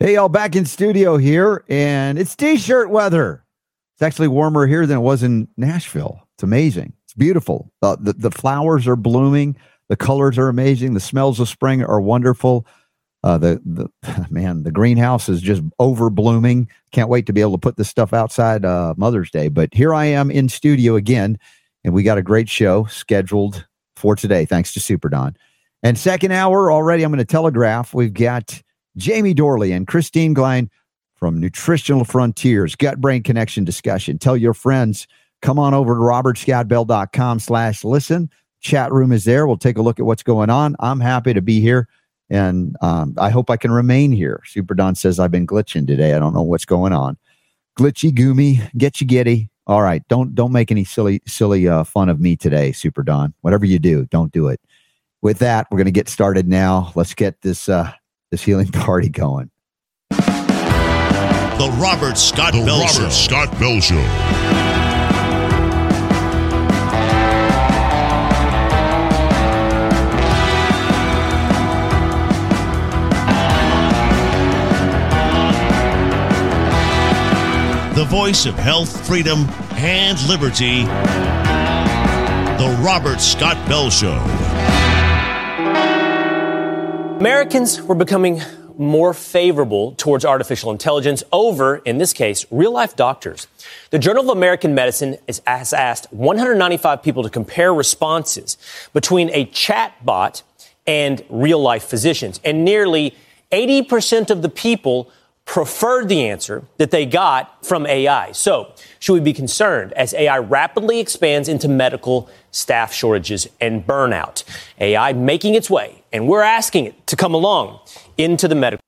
Hey, y'all, back in studio here, and it's t shirt weather. It's actually warmer here than it was in Nashville. It's amazing. It's beautiful. Uh, the, the flowers are blooming, the colors are amazing, the smells of spring are wonderful. Uh, the the man, the greenhouse is just over blooming. Can't wait to be able to put this stuff outside uh, Mother's Day. But here I am in studio again, and we got a great show scheduled for today. Thanks to Super Don. And second hour already, I'm going to telegraph. We've got Jamie Dorley and Christine Glein from Nutritional Frontiers, Gut Brain Connection discussion. Tell your friends, come on over to robertscottbell.com slash listen. Chat room is there. We'll take a look at what's going on. I'm happy to be here. And um, I hope I can remain here. Super Don says I've been glitching today. I don't know what's going on. Glitchy, goomy, get you giddy. All right, don't don't make any silly silly uh, fun of me today, Super Don. Whatever you do, don't do it. With that, we're going to get started now. Let's get this uh, this healing party going. The Robert Scott the Bell Robert Show. Scott Bell Show. The voice of health, freedom, and liberty. The Robert Scott Bell Show. Americans were becoming more favorable towards artificial intelligence over, in this case, real life doctors. The Journal of American Medicine has asked 195 people to compare responses between a chat bot and real life physicians. And nearly 80% of the people preferred the answer that they got from AI. So, should we be concerned as AI rapidly expands into medical staff shortages and burnout? AI making its way, and we're asking it to come along into the medical.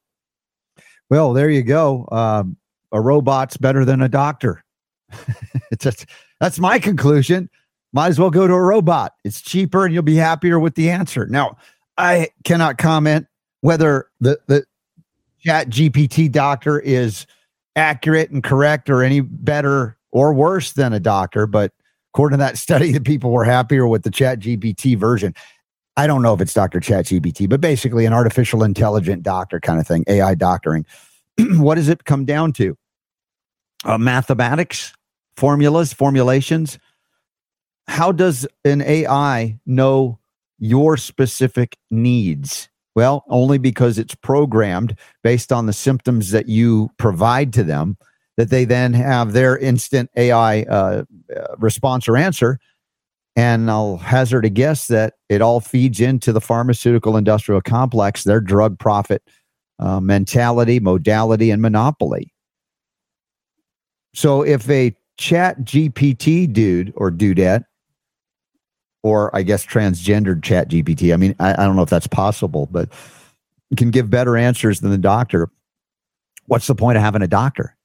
Well, there you go. Um, a robot's better than a doctor. just, that's my conclusion. Might as well go to a robot. It's cheaper and you'll be happier with the answer. Now, I cannot comment whether the, the chat GPT doctor is accurate and correct or any better or worse than a doctor. But according to that study, the people were happier with the chat GPT version. I don't know if it's Dr. Chat GPT, but basically an artificial intelligent doctor kind of thing, AI doctoring. what does it come down to? Uh, mathematics, formulas, formulations. How does an AI know your specific needs? Well, only because it's programmed based on the symptoms that you provide to them, that they then have their instant AI uh, uh, response or answer. And I'll hazard a guess that it all feeds into the pharmaceutical industrial complex, their drug profit uh, mentality, modality, and monopoly. So if a chat GPT dude or dudette or I guess transgendered chat GPT. I mean, I, I don't know if that's possible, but can give better answers than the doctor. What's the point of having a doctor?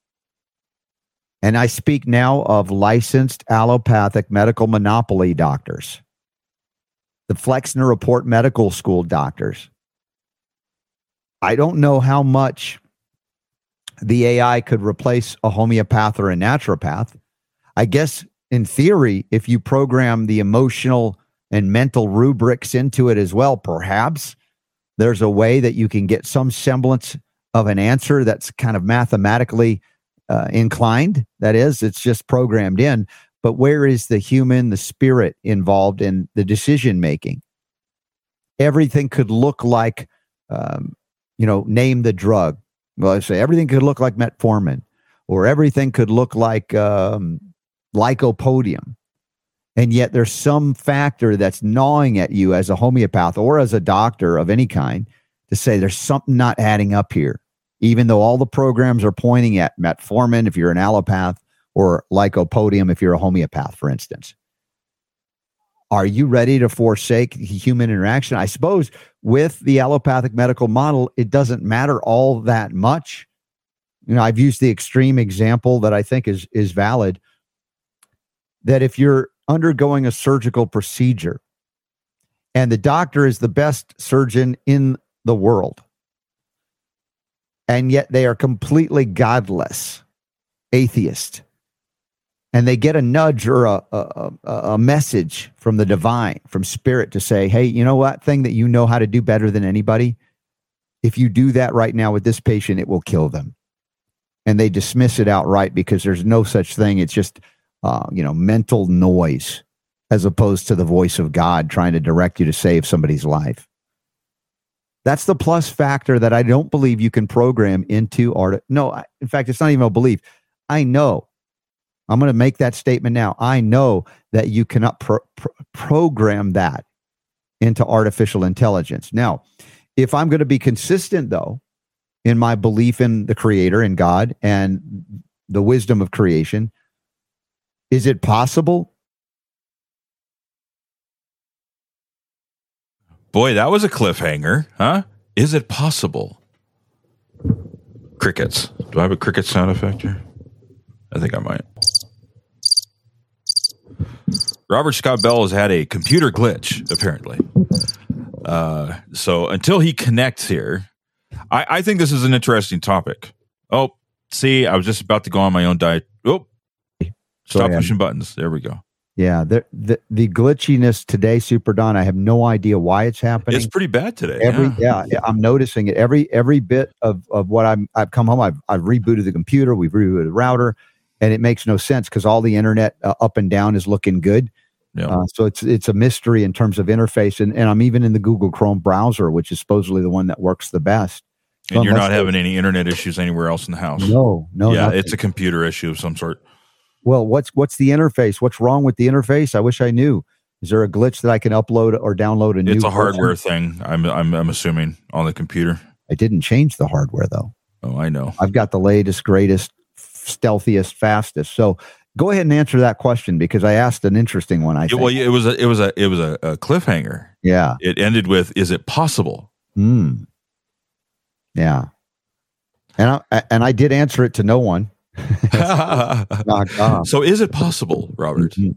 And I speak now of licensed allopathic medical monopoly doctors, the Flexner Report Medical School doctors. I don't know how much the AI could replace a homeopath or a naturopath. I guess in theory, if you program the emotional and mental rubrics into it as well, perhaps there's a way that you can get some semblance of an answer that's kind of mathematically uh, inclined. That is, it's just programmed in. But where is the human, the spirit involved in the decision making? Everything could look like, um, you know, name the drug. Well, I say everything could look like metformin, or everything could look like um, lycopodium. And yet there's some factor that's gnawing at you as a homeopath or as a doctor of any kind to say there's something not adding up here, even though all the programs are pointing at metformin if you're an allopath or lycopodium if you're a homeopath, for instance. Are you ready to forsake human interaction? I suppose with the allopathic medical model, it doesn't matter all that much. You know, I've used the extreme example that I think is is valid that if you're undergoing a surgical procedure and the doctor is the best surgeon in the world, and yet they are completely godless, atheist, and they get a nudge or a, a, a, message from the divine, from spirit to say, hey, you know what thing that you know how to do better than anybody if you do that right now with this patient, it will kill them. And they dismiss it outright because there's no such thing. It's just, uh, you know, mental noise as opposed to the voice of God trying to direct you to save somebody's life. That's the plus factor that I don't believe you can program into art. No, in fact, it's not even a belief. I know. I'm going to make that statement now. I know that you cannot pro- pro- program that into artificial intelligence. Now, if I'm going to be consistent, though, in my belief in the creator and God and the wisdom of creation, is it possible? Boy, that was a cliffhanger, huh? Is it possible? Crickets. Do I have a cricket sound effect here? I think I might. Robert Scott Bell has had a computer glitch, apparently. Uh, so until he connects here, I, I think this is an interesting topic. Oh, see, I was just about to go on my own diet. Oh, stop pushing buttons. There we go. Yeah, the, the the glitchiness today, Super Don. I have no idea why it's happening. It's pretty bad today. Every yeah. yeah, I'm noticing it. Every every bit of of what I'm I've come home. I've I've rebooted the computer. We've rebooted the router, and it makes no sense because all the internet uh, up and down is looking good. Yeah. Uh, so it's it's a mystery in terms of interface, and, and I'm even in the Google Chrome browser, which is supposedly the one that works the best. So and you're not having any internet issues anywhere else in the house. No, no. Yeah, nothing. it's a computer issue of some sort well, what's what's the interface? What's wrong with the interface? I wish I knew. Is there a glitch that I can upload or download a new? It's a hardware thing. I'm I'm I'm assuming on the computer. I didn't change the hardware though. Oh, I know. I've got the latest, greatest, stealthiest, fastest. So go ahead and answer that question because I asked an interesting one. I think. well, it was a it was a it was a, a cliffhanger. Yeah. It ended with, "Is it possible?" Hmm. Yeah. And I and I did answer it to no one. so is it possible, Robert? Mm-hmm.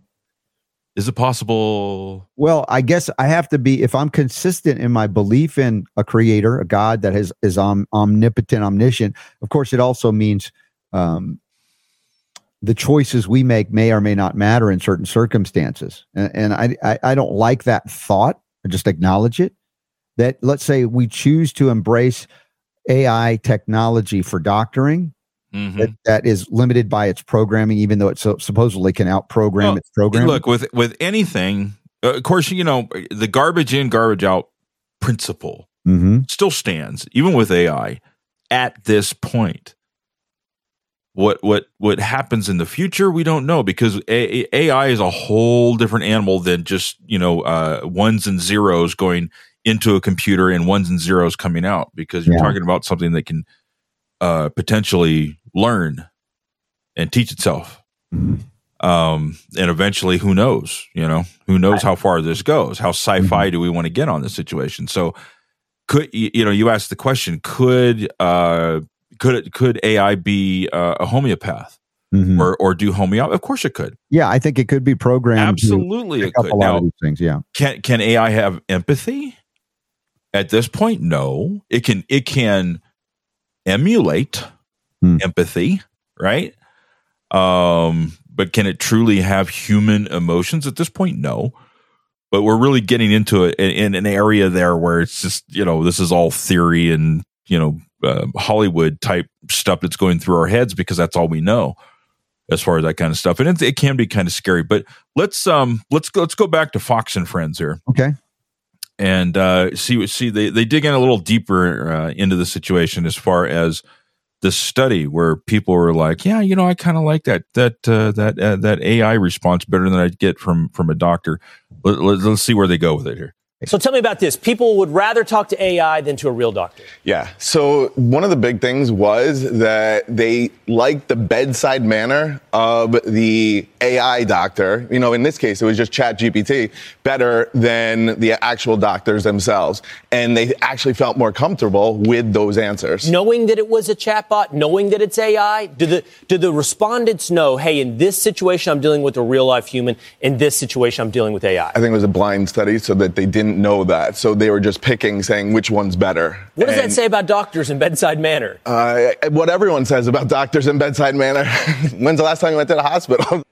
Is it possible? Well, I guess I have to be if I'm consistent in my belief in a creator, a God that has is om, omnipotent, omniscient. Of course, it also means um, the choices we make may or may not matter in certain circumstances. And, and I, I I don't like that thought. I just acknowledge it. That let's say we choose to embrace AI technology for doctoring Mm-hmm. That, that is limited by its programming, even though it so, supposedly can out program well, its program. Look, with with anything, uh, of course, you know the garbage in, garbage out principle mm-hmm. still stands, even with AI. At this point, what what what happens in the future, we don't know because a- AI is a whole different animal than just you know uh, ones and zeros going into a computer and ones and zeros coming out. Because you're yeah. talking about something that can uh, potentially learn and teach itself. Mm-hmm. Um, and eventually, who knows? You know, who knows how far this goes? How sci-fi mm-hmm. do we want to get on this situation? So, could you know? You asked the question: Could uh, could could AI be uh, a homeopath? Mm-hmm. Or, or do homeopathy? Of course, it could. Yeah, I think it could be programmed. Absolutely, it could. now, things. Yeah. Can can AI have empathy? At this point, no. It can. It can emulate hmm. empathy, right? Um, but can it truly have human emotions at this point? No. But we're really getting into it in, in an area there where it's just, you know, this is all theory and, you know, uh, Hollywood type stuff that's going through our heads because that's all we know as far as that kind of stuff. And it, it can be kind of scary, but let's, um, let's go, let's go back to Fox and Friends here. Okay and uh, see see they they dig in a little deeper uh, into the situation as far as the study where people were like, yeah, you know, I kind of like that that uh, that uh, that AI response better than I'd get from from a doctor. Let, let, let's see where they go with it here. So tell me about this. People would rather talk to AI than to a real doctor. Yeah. So one of the big things was that they liked the bedside manner of the AI doctor. You know, in this case, it was just Chat GPT better than the actual doctors themselves. And they actually felt more comfortable with those answers. Knowing that it was a chatbot, knowing that it's AI, do the, do the respondents know, hey, in this situation, I'm dealing with a real life human. In this situation, I'm dealing with AI? I think it was a blind study so that they didn't didn't know that. So they were just picking, saying which one's better. What does and, that say about doctors and bedside manner? Uh, what everyone says about doctors and bedside manner. When's the last time you went to the hospital?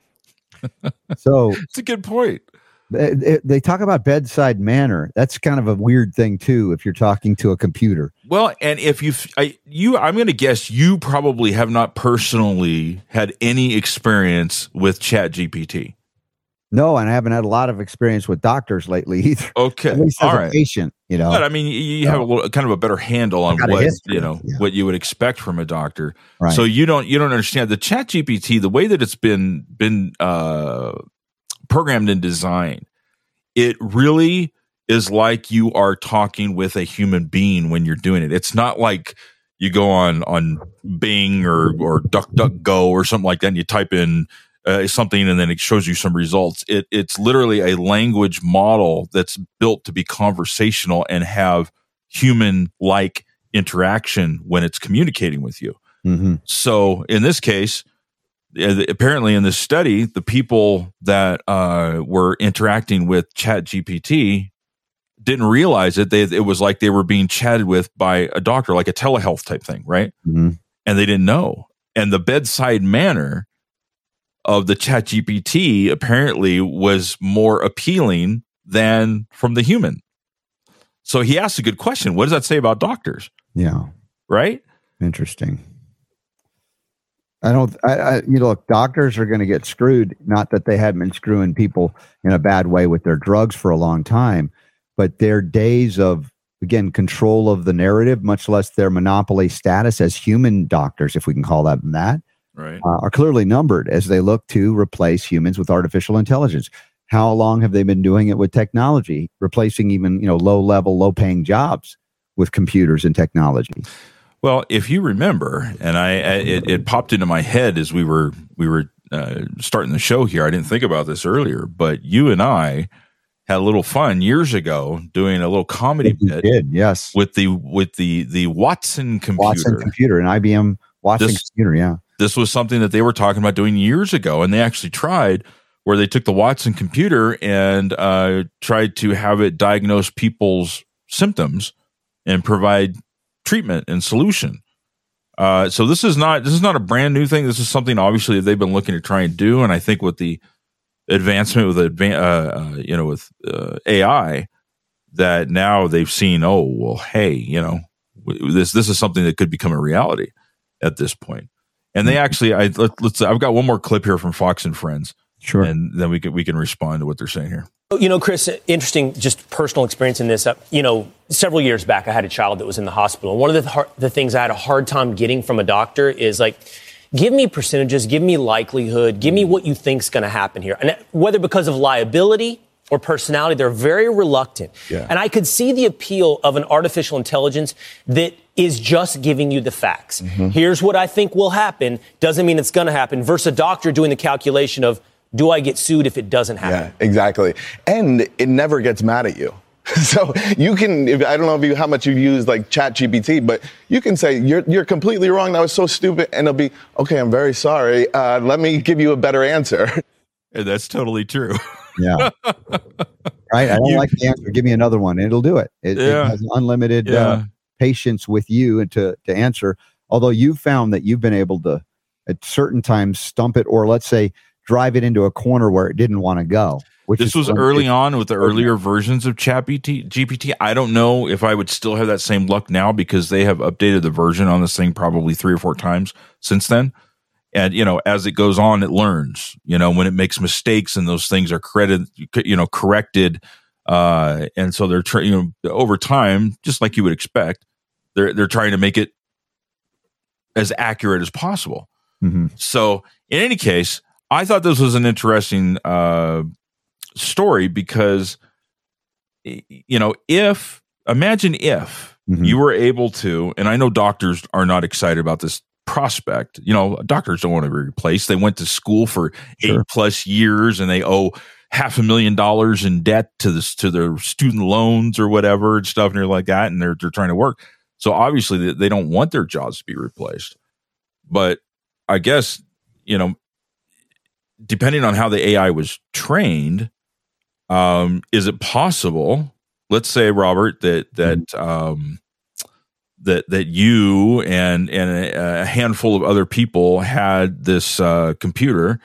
so it's a good point. They, they talk about bedside manner. That's kind of a weird thing too. If you're talking to a computer, well, and if you I, you, I'm going to guess you probably have not personally had any experience with Chat GPT. No, and I haven't had a lot of experience with doctors lately either. Okay, At least as all a right. patient, you know. But I mean, you- have a little, kind of a better handle on what history, you know yeah. what you would expect from a doctor. Right. So you don't you don't understand the Chat GPT the way that it's been been uh, programmed and designed. It really is like you are talking with a human being when you're doing it. It's not like you go on on Bing or or DuckDuckGo or something like that, and you type in uh, something and then it shows you some results. It it's literally a language model that's built to be conversational and have human like interaction when it's communicating with you. Mhm. So in this case, uh, apparently in this study, the people that uh, were interacting with Chat GPT didn't realize it. They it was like they were being chatted with by a doctor, like a telehealth type thing, right? Mhm. And they didn't know. And the bedside manner of the Chat GPT apparently was more appealing than from the human. So he asked a good question. What does that say about doctors? Yeah. Right? Interesting. I don't. I, I you know, look, doctors are going to get screwed. Not that they hadn't been screwing people in a bad way with their drugs for a long time, but their days of again control of the narrative, much less their monopoly status as human doctors, if we can call them that, Right. uh, are clearly numbered as they look to replace humans with artificial intelligence. How long have they been doing it with technology, replacing even you know low level, low paying jobs with computers and technology? Well, if you remember, and I, I it, it popped into my head as we were we were uh, starting the show here. I didn't think about this earlier, but you and I had a little fun years ago doing a little comedy bit did, yes. with the with the the Watson computer. Watson computer, an IBM Watson This- computer. Yeah, this was something that they were talking about doing years ago, and they actually tried where they took the Watson computer and uh, tried to have it diagnose people's symptoms and provide treatment and solution. Uh, so this is not this is not a brand new thing. This is something obviously they've been looking to try and do, and I think with the advancement with advan- uh, uh, you know with uh, AI, that now they've seen. Oh well, hey, you know w- this this is something that could become a reality at this point. And they actually, I let, let's. I've got one more clip here from Fox and Friends, sure. and then we can we can respond to what they're saying here. You know, Chris, interesting, just personal experience in this. Uh, you know, several years back, I had a child that was in the hospital. And one of the, har- the things I had a hard time getting from a doctor is like, give me percentages, give me likelihood, give me what you think's going to happen here. And whether because of liability or personality, they're very reluctant. Yeah. And I could see the appeal of an artificial intelligence that is just giving you the facts. Here's what I think will happen, doesn't mean it's going to happen, versus a doctor doing the calculation of, do I get sued if it doesn't happen? Yeah, exactly. And it never gets mad at you. So you can, if, I don't know if you, how much you've used like Chat GPT, but you can say, you're, you're completely wrong. That was so stupid. And it'll be, okay, I'm very sorry. Uh, let me give you a better answer. And that's totally true. yeah, right. I don't You- like the answer. Give me another one. It'll do it. It, it Yeah. has unlimited uh, Yeah. Patience with you and to to answer. Although you've found that you've been able to at certain times stump it, or let's say drive it into a corner where it didn't want to go. Which this is was early on with the earlier versions of Chat GPT. I don't know if I would still have that same luck now because they have updated the version on this thing probably three or four times since then. And you know, as it goes on, it learns. You know, when it makes mistakes and those things are credited, you know, corrected. Uh, and so they're trying, you know, over time, just like you would expect, they're they're trying to make it as accurate as possible. Mhm. So, in any case, I thought this was an interesting uh, story because, you know, if imagine if Mhm. you were able to, and I know doctors are not excited about this prospect. You know, doctors don't want to be replaced. They went to school for Sure. eight plus years and they owe half a million dollars in debt to this to their student loans or whatever and stuff and they're like that and they're they're trying to work. So obviously they, they don't want their jobs to be replaced. But I guess, you know, depending on how the AI was trained, um, is it possible? Let's say, Robert, that that um, that that you and and a, a handful of other people had this uh, computer,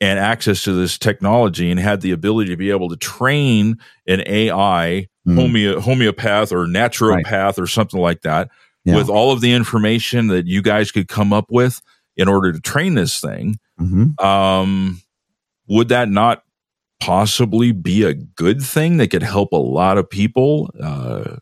and access to this technology and had the ability to be able to train an AI mm. homeo- homeopath or naturopath right. or something like that yeah. with all of the information that you guys could come up with in order to train this thing, mm-hmm. um, would that not possibly be a good thing that could help a lot of people? Uh,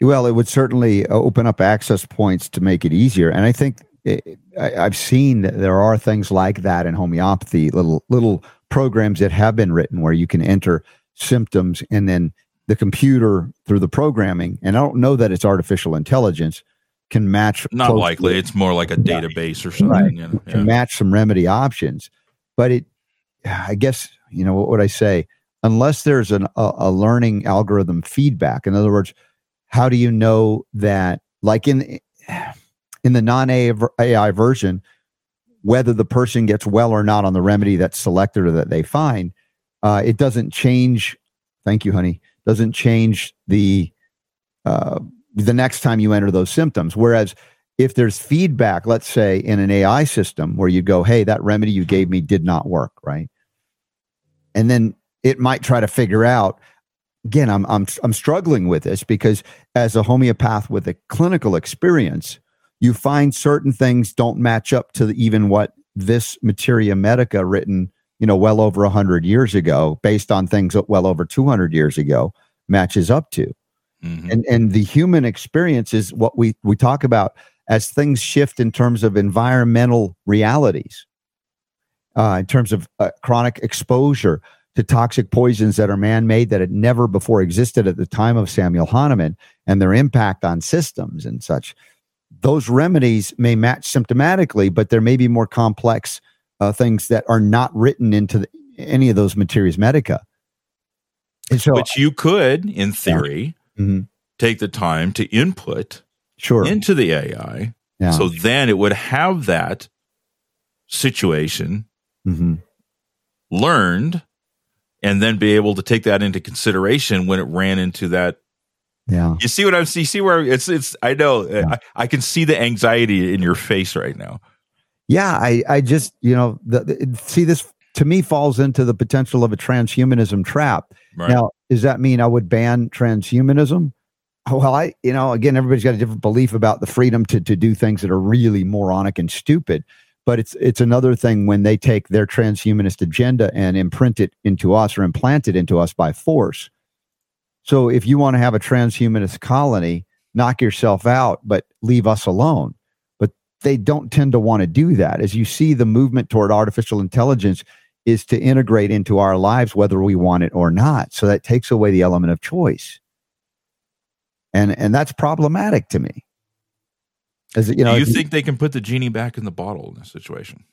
well, it would certainly open up access points to make it easier, and I think it, I, have seen that there are things like that in homeopathy, little little programs that have been written where you can enter symptoms and then the computer through the programming, and I don't know that it's artificial intelligence can match. Not likely. It's more like a database or something. Right. You know? yeah. Can match some remedy options, but it, I guess, you know, what would I say? Unless there's an, a, a learning algorithm feedback. In other words, how do you know that, like in in the non AI version, whether the person gets well or not on the remedy that's selected or that they find, uh, it doesn't change. Thank you, honey doesn't change the uh, the next time you enter those symptoms. Whereas if there's feedback, let's say in an AI system where you go, hey, that remedy you gave me did not work, right? And then it might try to figure out. Again, I'm I'm I'm struggling with this because as a homeopath with a clinical experience, you find certain things don't match up to even what this materia medica written you know, well over 100 years ago, based on things well over 200 years ago matches up to. Mm-hmm. And, and the human experience is what we, we talk about as things shift in terms of environmental realities, uh, in terms of uh, chronic exposure to toxic poisons that are man made that had never before existed at the time of Samuel Hahnemann and their impact on systems and such. Those remedies may match symptomatically, but there may be more complex uh, things that are not written into the, any of those materias medica. And so, but you could, in theory, yeah. mm-hmm. take the time to input sure. into the AI. Yeah. So then it would have that situation mm-hmm. learned and then be able to take that into consideration when it ran into that yeah. You see what I'm see see where it's it's I know uh, yeah. I, I, can see the anxiety in your face right now yeah, I, I just, you know, the, the, see this to me falls into the potential of a transhumanism trap. Right. Now, does that mean I would ban transhumanism? Well, I, you know, again, everybody's got a different belief about the freedom to to do things that are really moronic and stupid. But it's it's another thing when they take their transhumanist agenda and imprint it into us or implant it into us by force. So if you want to have a transhumanist colony, knock yourself out, but leave us alone But they don't tend to want to do that. As you see, the movement toward artificial intelligence is to integrate into our lives whether we want it or not. So that takes away the element of choice. And and that's problematic to me. As you know, do you think they can put the genie back in the bottle in this situation?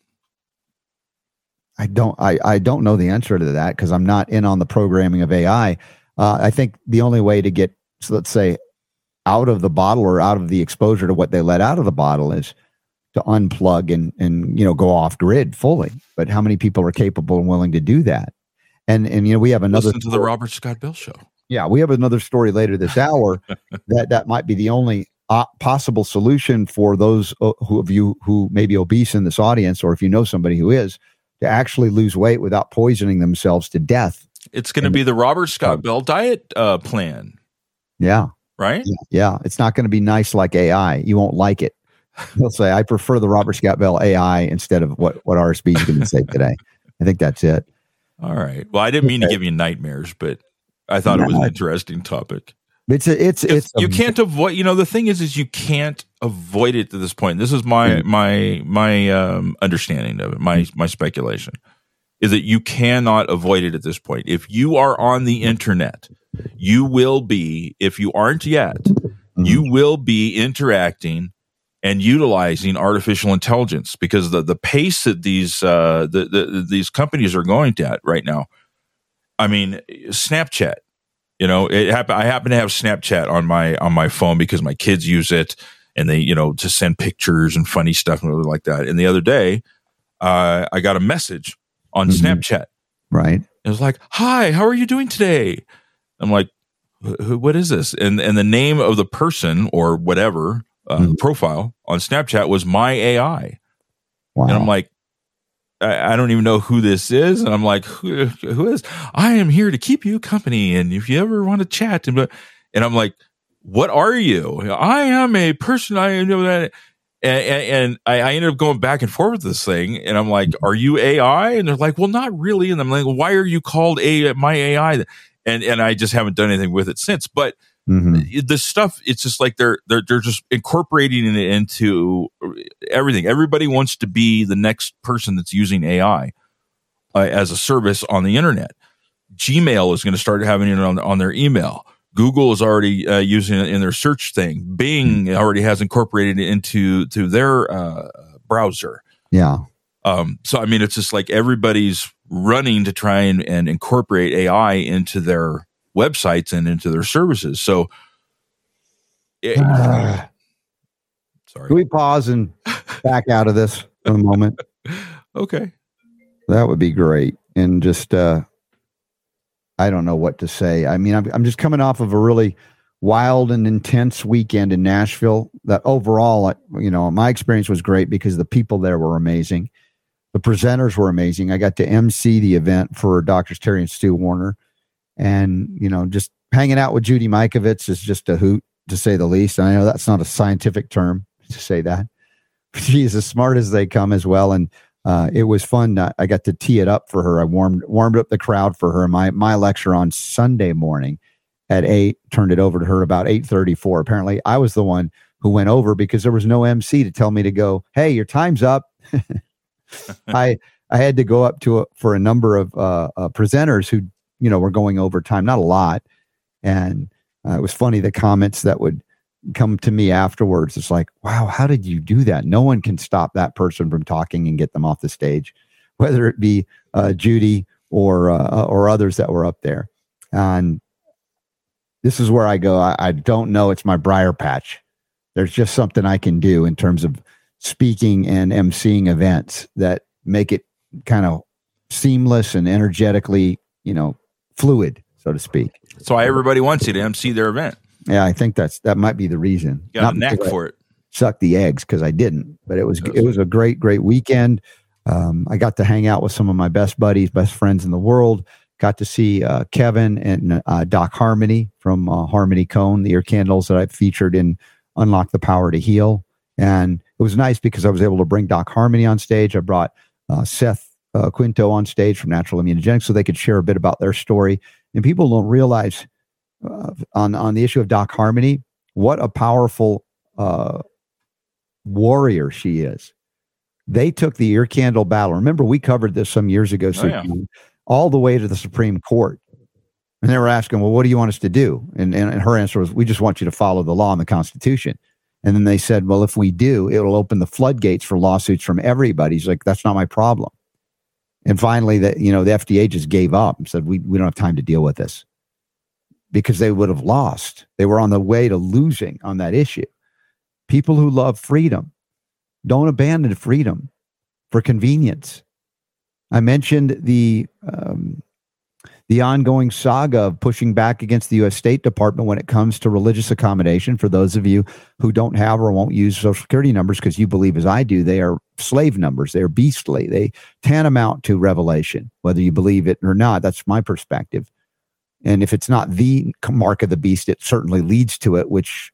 I don't I, I don't know the answer to that because I'm not in on the programming of AI. Uh, I think the only way to get so let's say out of the bottle or out of the exposure to what they let out of the bottle is to unplug and and you know go off grid fully. But how many people are capable and willing to do that? And and you know we have another listen to story. the Robert Scott Bell show. Yeah, we have another story later this hour that that might be the only uh, possible solution for those uh, who of you who may be obese in this audience, or if you know somebody who is, to actually lose weight without poisoning themselves to death. It's going to be the Robert Scott uh, Bell diet uh, plan. Yeah. Right. Yeah. yeah. It's not going to be nice like AI. You won't like it. He'll say, I prefer the Robert Scott Bell AI instead of what, what RSB is going to say today. I think that's it. All right. Well, I didn't mean to give you nightmares, but I thought it was an interesting topic. It's a, it's it's you a, can't avoid. You know, the thing is, is you can't avoid it to this point. This is my mm-hmm. my my um, understanding of it. My my speculation is that you cannot avoid it at this point. If you are on the internet, you will be. If you aren't yet, mm-hmm. you will be interacting and utilizing artificial intelligence because the the pace that these uh, the, the, these companies are going at right now. I mean, Snapchat. You know, it happen. I happen to have Snapchat on my on my phone because my kids use it, and they you know to send pictures and funny stuff and like that. And the other day, uh, I got a message on mm-hmm. Snapchat. Right. It was like, "Hi, how are you doing today?" I'm like, "What is this?" And and the name of the person or whatever uh, mm. profile on Snapchat was my AI. Wow. And I'm like, I, I, don't even know who this is. And I'm like, who, who is? I am here to keep you company. And if you ever want to chat, and, and I'm like, what are you? I am a person. I know that. And, and, and I, I, ended up going back and forth with this thing. And I'm like, are you AI? And they're like, well, not really. And I'm like, why are you called a my AI? And, and I just haven't done anything with it since. But Mm-hmm. The stuff, it's just like they're they're they're just incorporating it into everything. Everybody wants to be the next person that's using AI uh, as a service on the internet. Gmail is going to start having it on, on their email. Google is already uh, using it in their search thing. Bing mm-hmm. already has incorporated it into to their uh, browser. Yeah. Um, so I mean, it's just like everybody's running to try and, and incorporate AI into their websites and into their services. So, it, uh, sorry. Can we pause and back out of this for a moment? okay. That would be great. And just, uh, I don't know what to say. I mean, I'm, I'm just coming off of a really wild and intense weekend in Nashville. That overall, you know, my experience was great because the people there were amazing. The presenters were amazing. I got to MC the event for Doctors Terry and Stu Warner and you know just hanging out with Judy Mikovits is just a hoot to say the least. And I know that's not a scientific term to say that. She's as smart as they come as well, and uh, it was fun. I got to tee it up for her. I warmed warmed up the crowd for her. My my lecture on Sunday morning at eight turned it over to her about eight thirty four. Apparently, I was the one who went over because there was no MC to tell me to go. Hey, your time's up. I I had to go up to a, for a number of uh, uh, presenters who you know, we're going over time, not a lot. And uh, it was funny the comments that would come to me afterwards. It's like, wow, how did you do that? No one can stop that person from talking and get them off the stage, whether it be uh, Judy or uh, or others that were up there. And this is where I go. I, I don't know. It's my briar patch. There's just something I can do in terms of speaking and emceeing events that make it kind of seamless and energetically, you know, fluid, so to speak. That's why everybody wants you to MC their event. Yeah, I think that's that might be the reason. You got Not a knack for it. Suck the eggs because I didn't, but it was it was a great great weekend. Um, I got to hang out with some of my best buddies, best friends in the world. Got to see uh, Kevin and uh, Doc Harmony from uh, Harmony Cone, the ear candles that I featured in Unlock the Power to Heal. And it was nice because I was able to bring Doc Harmony on stage. I brought uh, Seth uh, Quinto on stage from Natural Immunogenics so they could share a bit about their story. And people don't realize uh, on on the issue of Doc Harmony what a powerful uh, warrior she is. They took the ear candle battle. Remember, we covered this some years ago, so oh, yeah. all the way to the Supreme Court. And they were asking, well, what do you want us to do? And, and, and her answer was, we just want you to follow the law and the Constitution. And then they said, well, if we do, it'll open the floodgates for lawsuits from everybody. He's like, that's not my problem. And finally, that you know, the FDA just gave up and said, we, we don't have time to deal with this because they would have lost. They were on the way to losing on that issue. People who love freedom don't abandon freedom for convenience. I mentioned the um, the ongoing saga of pushing back against the U.S. State Department when it comes to religious accommodation. For those of you who don't have or won't use Social Security numbers because you believe, as I do, they are slave numbers. They are beastly. They tantamount to revelation, whether you believe it or not. That's my perspective. And if it's not the mark of the beast, it certainly leads to it, which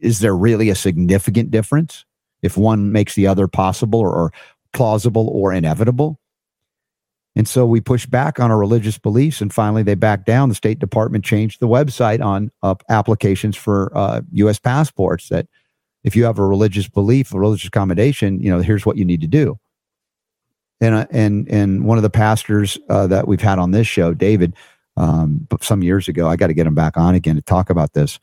is there really a significant difference if one makes the other possible or, or plausible or inevitable? And so we push back on our religious beliefs, and finally they backed down. The State Department changed the website on uh, applications for uh, U.S. passports. That if you have a religious belief, a religious accommodation, you know, here's what you need to do. And uh, and and one of the pastors uh, that we've had on this show, David, um, but some years ago, I got to get him back on again to talk about this.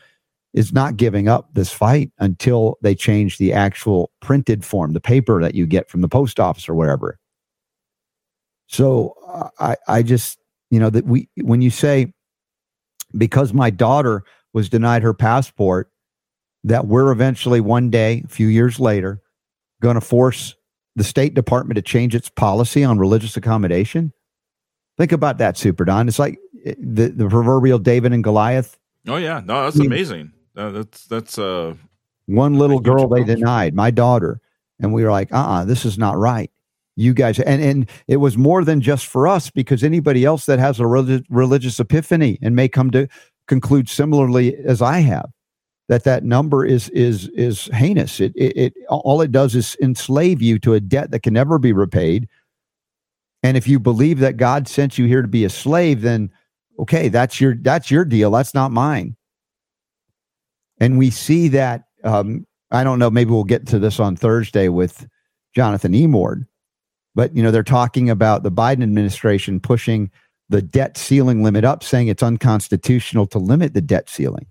Is not giving up this fight until they change the actual printed form, the paper that you get from the post office or wherever so I, I just, you know, that we, when you say, because my daughter was denied her passport, that we're eventually one day, a few years later, going to force the State Department to change its policy on religious accommodation. Think about that, Super Don. It's like the, the proverbial David and Goliath. Oh yeah, no, that's I mean, amazing. Uh, that's that's uh, one little girl they denied, my daughter, and we were like, uh, uh-uh, this is not right. you guys and and it was more than just for us because anybody else that has a religious epiphany and may come to conclude similarly as I have that that number is is is heinous it, it, it all it does is enslave you to a debt that can never be repaid and if you believe that God sent you here to be a slave then okay that's your that's your deal that's not mine and we see that um, I don't know maybe we'll get to this on Thursday with Jonathan Emord but you know, they're talking about the Biden administration pushing the debt ceiling limit up, saying it's unconstitutional to limit the debt ceiling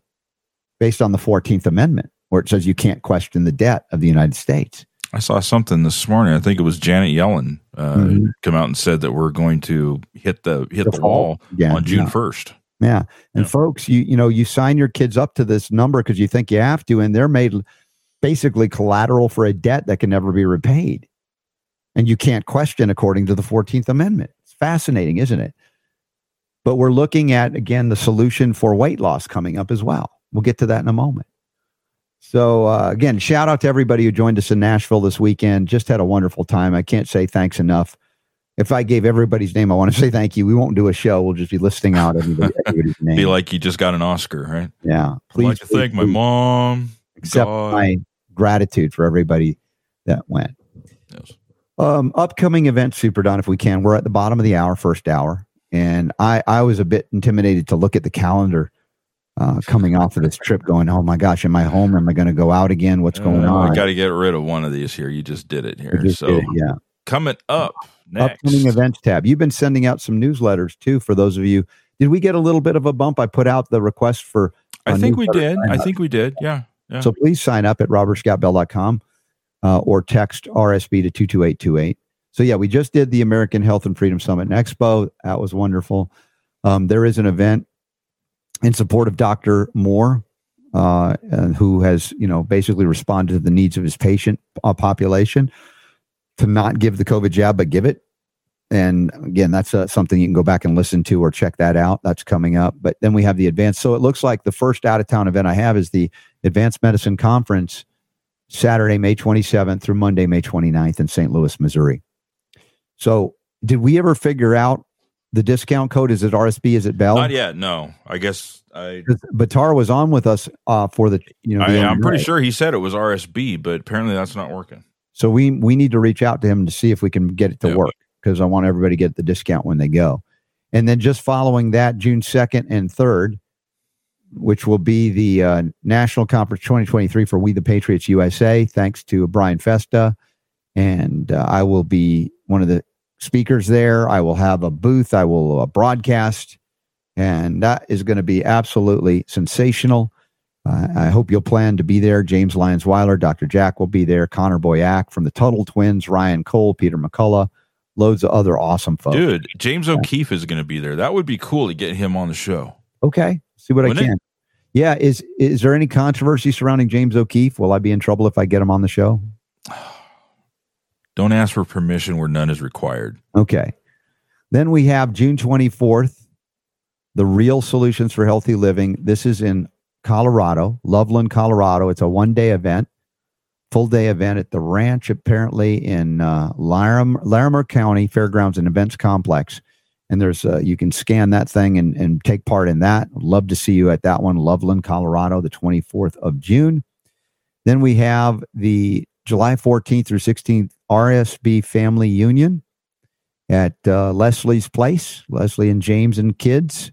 based on the 14th Amendment, where it says you can't question the debt of the United States. I saw something this morning. I think it was Janet Yellen uh, mm-hmm. come out and said that we're going to hit the hit the, the wall on June first. Yeah. yeah. and yeah. folks, you you know you sign your kids up to this number because you think you have to, and they're made basically collateral for a debt that can never be repaid and you can't question according to the 14th Amendment. It's fascinating, isn't it? But we're looking at, again, the solution for weight loss coming up as well. We'll get to that in a moment. So, uh, again, shout out to everybody who joined us in Nashville this weekend. Just had a wonderful time. I can't say thanks enough. If I gave everybody's name, I want to say thank you. We won't do a show. We'll just be listing out everybody, everybody's name. Be like you just got an Oscar, right? Yeah. Please, I'd like to please, thank my mom. Accept God. my gratitude for everybody that went. Yes. Um, upcoming events, Super Don, if we can. We're at the bottom of the hour, first hour, and I I was a bit intimidated to look at the calendar uh, coming off of this trip, going, "Oh my gosh, am I home? Am I going to go out again? What's going uh, on?" I got to get rid of one of these here. You just did it here. So it, yeah, coming up next. upcoming events tab. You've been sending out some newsletters too. For those of you, did we get a little bit of a bump? I put out the request for. I think we did. I think we did. Yeah. yeah. So please sign up at robertscottbell.com uh, or text RSB to 22828. So, yeah, we just did the American Health and Freedom Summit and Expo. That was wonderful. Um, there is an event in support of Dr. Moore, uh, who has, you know, basically responded to the needs of his patient uh, population to not give the COVID jab, but give it. And again, that's uh, something you can go back and listen to or check that out. That's coming up. But then we have the advanced. So it looks like the first out of town event I have is the Advanced Medicine Conference Saturday, May 27th through Monday, May 29th in St. Louis, Missouri. So, did we ever figure out the discount code? Is it RSB? Is it Bell? Not yet. No, I guess I. Batar was on with us uh, for the you know. I, am pretty sure he said it was RSB, but apparently that's not working. So we we need to reach out to him to see if we can get it to yep. work because I want everybody to get the discount when they go. And then just following that, June second and third, which will be the uh, National Conference 2023 for We the Patriots USA, thanks to Brian Festa. And uh, I will be one of the speakers there. I will have a booth, I will uh, broadcast, and that is going to be absolutely sensational. Uh, I hope you'll plan to be there. James Lyons Weiler, Dr. Jack will be there, Connor Boyack from the Tuttle Twins, Ryan Cole, Peter McCullough, loads of other awesome folks. Dude, James O'Keefe is going to be there. That would be cool to get him on the show. Okay. See what Wouldn't I can. It? Yeah. Is is there any controversy surrounding James O'Keefe? Will I be in trouble if I get him on the show? Don't ask for permission where none is required. Okay. Then we have June 24th, the Real Solutions for Healthy Living. This is in Colorado, Loveland, Colorado. It's a one day event, full day event at the ranch, apparently in uh, Larimer, County Fairgrounds and Events Complex and there's uh, you can scan that thing and, and take part in that. love to see you at that one, Loveland, Colorado, the 24th of June. Then we have the July 14th through 16th RSB Family Union at uh, Leslie's Place, Leslie and James and kids.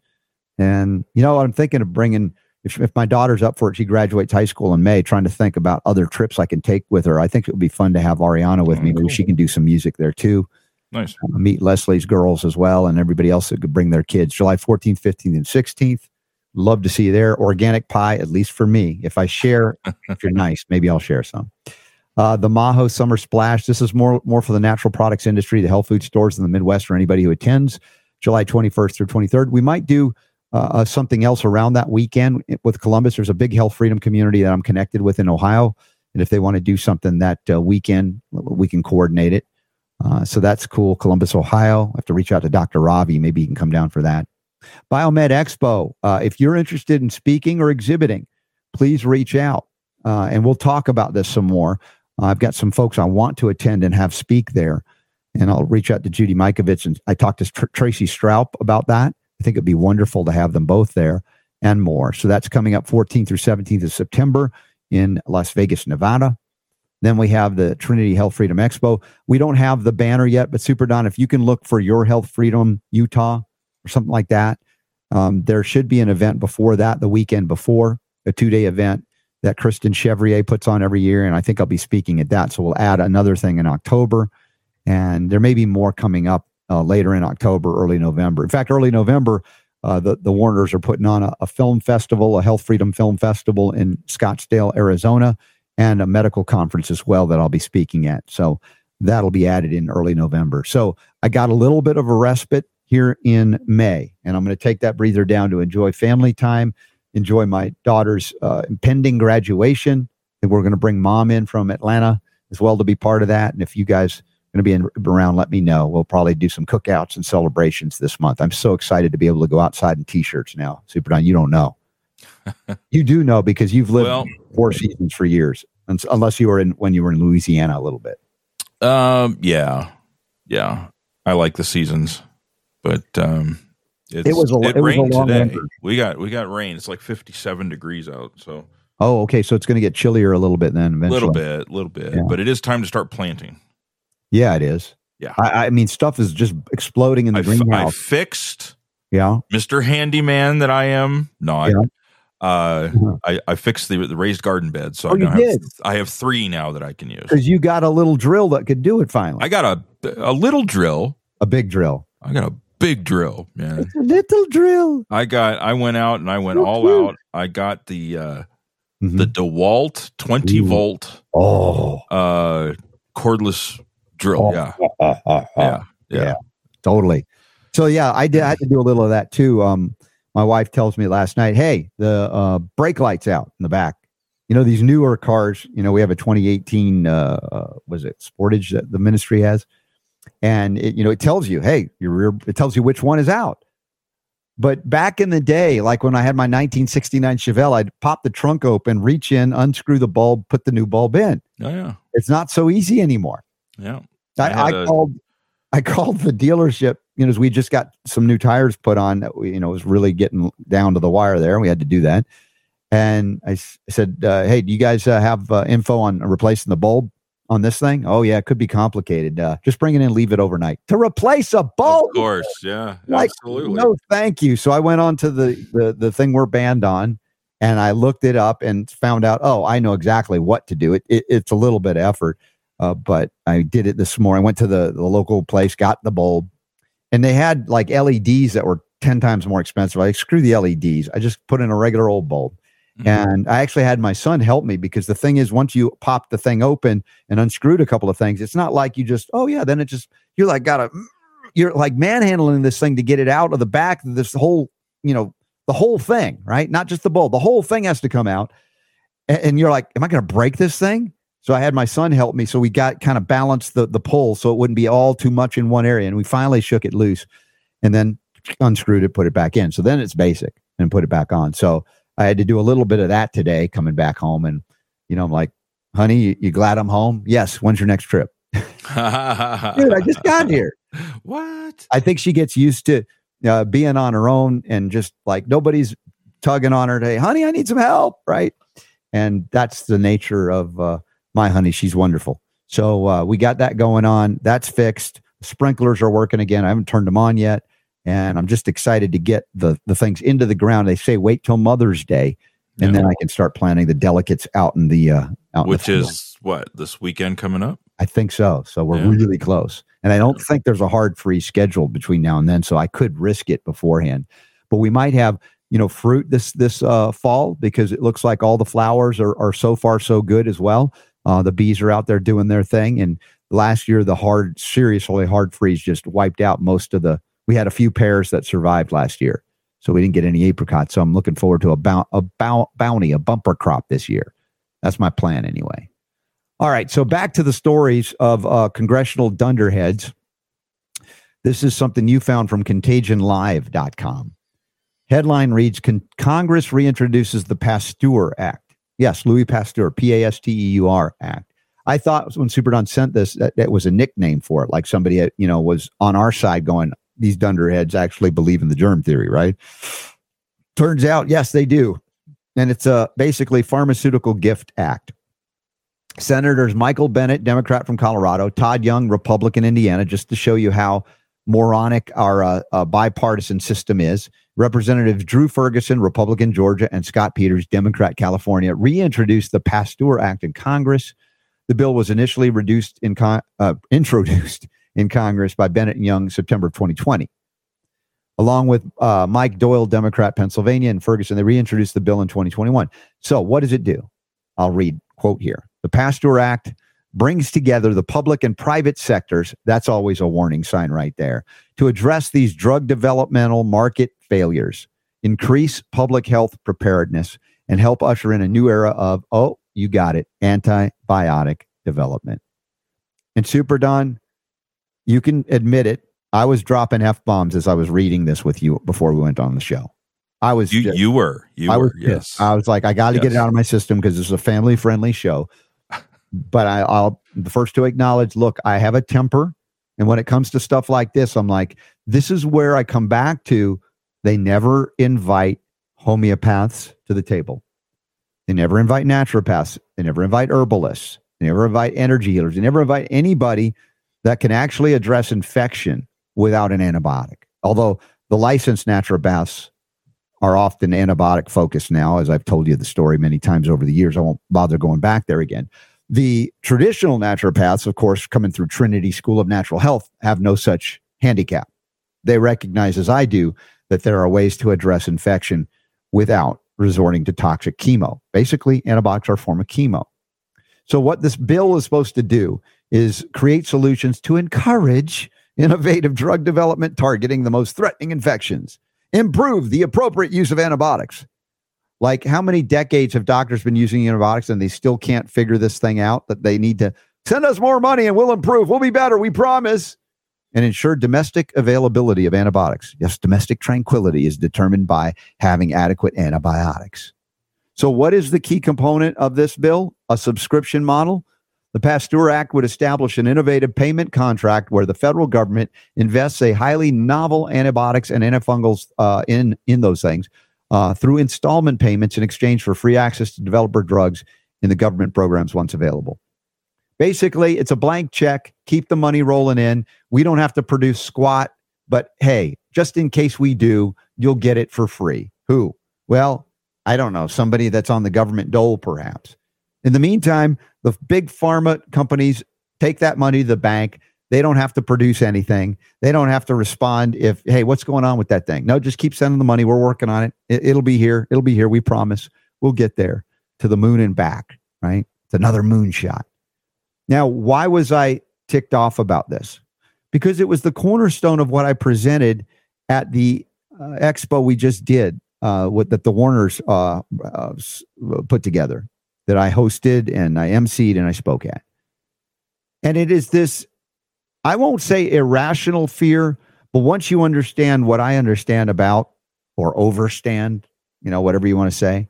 And you know, I'm thinking of bringing. If, if my daughter's up for it, she graduates high school in May. Trying to think about other trips I can take with her. I think it would be fun to have Ariana with oh, me. Maybe she can do some music there too. Nice. Uh, meet Leslie's girls as well and everybody else that could bring their kids. July 14th, 15th, and 16th. Love to see you there. Organic pie, at least for me. If I share, if you're nice, maybe I'll share some. Uh, the Maho Summer Splash. This is more more for the natural products industry, the health food stores in the Midwest, or anybody who attends. July 21st through 23rd. We might do uh, uh, something else around that weekend with Columbus. There's a big health freedom community that I'm connected with in Ohio, and if they want to do something that uh, weekend, we can coordinate it. Uh, so that's cool. Columbus, Ohio. I have to reach out to Dr. Ravi. Maybe he can come down for that. Biomed Expo. Uh, if you're interested in speaking or exhibiting, please reach out uh, and we'll talk about this some more. I've got some folks I want to attend and have speak there. And I'll reach out to Judy Mikovits and I talked to Tr- Tracy Straup about that. I think it'd be wonderful to have them both there and more. So that's coming up 14th through 17th of September in Las Vegas, Nevada. Then we have the Trinity Health Freedom Expo. We don't have the banner yet, but Super Don, if you can look for your Health Freedom Utah or something like that, um, there should be an event before that, the weekend before, a two day event that Kristen Chevrier puts on every year. And I think I'll be speaking at that. So we'll add another thing in October. And there may be more coming up uh, later in October, early November. In fact, early November, uh, the, the Warners are putting on a, a, film festival, a Health Freedom Film Festival in Scottsdale, Arizona, and a medical conference as well that I'll be speaking at. So that'll be added in early November. So I got a little bit of a respite here in May, and I'm going to take that breather down to enjoy family time, enjoy my daughter's uh, impending graduation. And we're going to bring mom in from Atlanta as well to be part of that. And if you guys are going to be in, around, let me know. We'll probably do some cookouts and celebrations this month. I'm so excited to be able to go outside in t-shirts now. Super Don, you don't know. you do know because you've lived well, four seasons for years, unless you were in when you were in Louisiana a little bit. Um, yeah, yeah, I like the seasons, but um, it was a, it, it rained today. Winter. We got we got rain. It's like 57 degrees out. So oh, okay, so it's going to get chillier a little bit then. A little bit, a little bit, yeah. but it is time to start planting. Yeah, it is. Yeah. I, I mean, stuff is just exploding in the I greenhouse. F- I fixed. Yeah. Mr. Handyman that I am. No, yeah. I, uh, uh-huh. I, I fixed the, the raised garden bed. So oh, I, you have, did? I have three now that I can use. Because you got a little drill that could do it finally. I got a, a little drill. A big drill. I got a big drill, man. It's a little drill. I got, I went out and I went all out. I got the, uh, mm-hmm. the DeWalt 20 Ooh. volt. Oh. Uh, cordless drill. Oh, yeah. Yeah. yeah. Yeah. Totally. So yeah, I did I had to do a little of that too. Um my wife tells me last night, "Hey, the uh brake lights out in the back." You know, these newer cars, you know, we have a 2018 uh, uh was it Sportage that the ministry has and it you know, it tells you, "Hey, your rear it tells you which one is out." But back in the day, like when I had my 1969 Chevelle, I'd pop the trunk open, reach in, unscrew the bulb, put the new bulb in. Oh yeah. It's not so easy anymore. Yeah. I, I, I called I called the dealership, you know, as we just got some new tires put on that we, you know, was really getting down to the wire there. We had to do that. And I s- said, uh, Hey, do you guys uh, have uh, info on replacing the bulb on this thing? Oh, yeah, it could be complicated. Uh, just bring it in, leave it overnight to replace a bulb. Of course. Yeah. Like, absolutely. No, thank you. So I went on to the, the, the thing we're banned on and I looked it up and found out, oh, I know exactly what to do. It, it it's a little bit of effort. Uh, but I did it this morning. I went to the, the local place, got the bulb, and they had like LEDs that were 10 times more expensive. I like, screw the LEDs. I just put in a regular old bulb. Mm-hmm. And I actually had my son help me because the thing is, once you pop the thing open and unscrewed a couple of things, it's not like you just, oh, yeah, then it just, you're like, gotta, you're like manhandling this thing to get it out of the back. This whole, you know, the whole thing, right? Not just the bulb, the whole thing has to come out. And, and you're like, am I going to break this thing? So I had my son help me. So we got kind of balanced the, the pull so it wouldn't be all too much in one area. And we finally shook it loose and then unscrewed it, put it back in. So then it's basic and put it back on. So I had to do a little bit of that today coming back home. And, you know, I'm like, honey, you, you glad I'm home? Yes. When's your next trip? Dude, I just got here. What? I think she gets used to uh, being on her own and just like nobody's tugging on her Hey, honey, I need some help. Right. And that's the nature of, uh, my honey, she's wonderful. So uh, we got that going on. That's fixed. Sprinklers are working again. I haven't turned them on yet, and I'm just excited to get the the things into the ground. They say wait till Mother's Day, and yeah. then I can start planting the delicates out in the uh, out which the is what this weekend coming up. I think so. So we're yeah. really close, and I don't think there's a hard freeze schedule between now and then. So I could risk it beforehand, but we might have you know fruit this this uh, fall because it looks like all the flowers are are so far so good as well. Uh, the bees are out there doing their thing. And last year, the hard, seriously hard freeze just wiped out most of the. We had a few pears that survived last year, so we didn't get any apricots. So I'm looking forward to a, bou- a bou- bounty, a bumper crop this year. That's my plan anyway. All right, so back to the stories of uh, congressional dunderheads. This is something you found from contagionlive.com. Headline reads Congress reintroduces the Pasteur Act. Yes, Louis Pasteur, P A S T E U R Act. I thought when Super Don sent this that that was a nickname for it, like somebody you know was on our side going, these dunderheads actually believe in the germ theory, right? Turns out, yes, they do, and it's a basically pharmaceutical gift act. Senators Michael Bennet, Democrat from Colorado, Todd Young, Republican, Indiana, just to show you how moronic our uh, uh, bipartisan system is. Representatives Drew Ferguson, Republican, Georgia, and Scott Peters, Democrat, California, reintroduced the Pasteur Act in Congress. The bill was initially reduced in con- uh, introduced in Congress by Bennet and Young September of 2020. Along with uh, Mike Doyle, Democrat, Pennsylvania, and Ferguson, they reintroduced the bill in 2021. So, what does it do? I'll read quote here. The Pasteur Act brings together the public and private sectors. That's always a warning sign right there to address these drug developmental market failures, increase public health preparedness, and help usher in a new era of, oh, you got it, antibiotic development. And Super Don, you can admit it. I was dropping F bombs as I was reading this with you before we went on the show. I was you, you were you I were was yes. I was like, I got to Yes. get it out of my system because it's a family friendly show. But I, I'll the first to acknowledge. Look, I have a temper, and when it comes to stuff like this, I'm like, this is where I come back to. They never invite homeopaths to the table. They never invite naturopaths. They never invite herbalists. They never invite energy healers. They never invite anybody that can actually address infection without an antibiotic. Although the licensed naturopaths are often antibiotic focused now, as I've told you the story many times over the years. I won't bother going back there again. The traditional naturopaths, of course, coming through Trinity School of Natural Health, have no such handicap. They recognize, as I do, that there are ways to address infection without resorting to toxic chemo. Basically, antibiotics are a form of chemo. So, what this bill is supposed to do is create solutions to encourage innovative drug development targeting the most threatening infections, improve the appropriate use of antibiotics. Like, how many decades have doctors been using antibiotics and they still can't figure this thing out that they need to send us more money and we'll improve? We'll be better, we promise. And ensure domestic availability of antibiotics. Yes, domestic tranquility is determined by having adequate antibiotics. So, what is the key component of this bill? A subscription model. The Pasteur Act would establish an innovative payment contract where the federal government invests a highly novel antibiotics and antifungals uh, in in those things uh, through installment payments in exchange for free access to developer drugs in the government programs once available. Basically, it's a blank check. Keep the money rolling in. We don't have to produce squat, but hey, just in case we do, you'll get it for free. Who? Well, I don't know. Somebody that's on the government dole, perhaps. In the meantime, the big pharma companies take that money to the bank. They don't have to produce anything. They don't have to respond if, hey, what's going on with that thing? No, just keep sending the money. We're working on it. it it'll be here. It'll be here. We promise. We'll get there to the moon and back, right? It's another moonshot. Now, why was I ticked off about this? Because it was the cornerstone of what I presented at the uh, expo we just did, uh, with, that the Warners uh, uh, put together, that I hosted and I emceed and I spoke at. And it is this, I won't say irrational fear, but once you understand what I understand about or overstand, you know, whatever you want to say,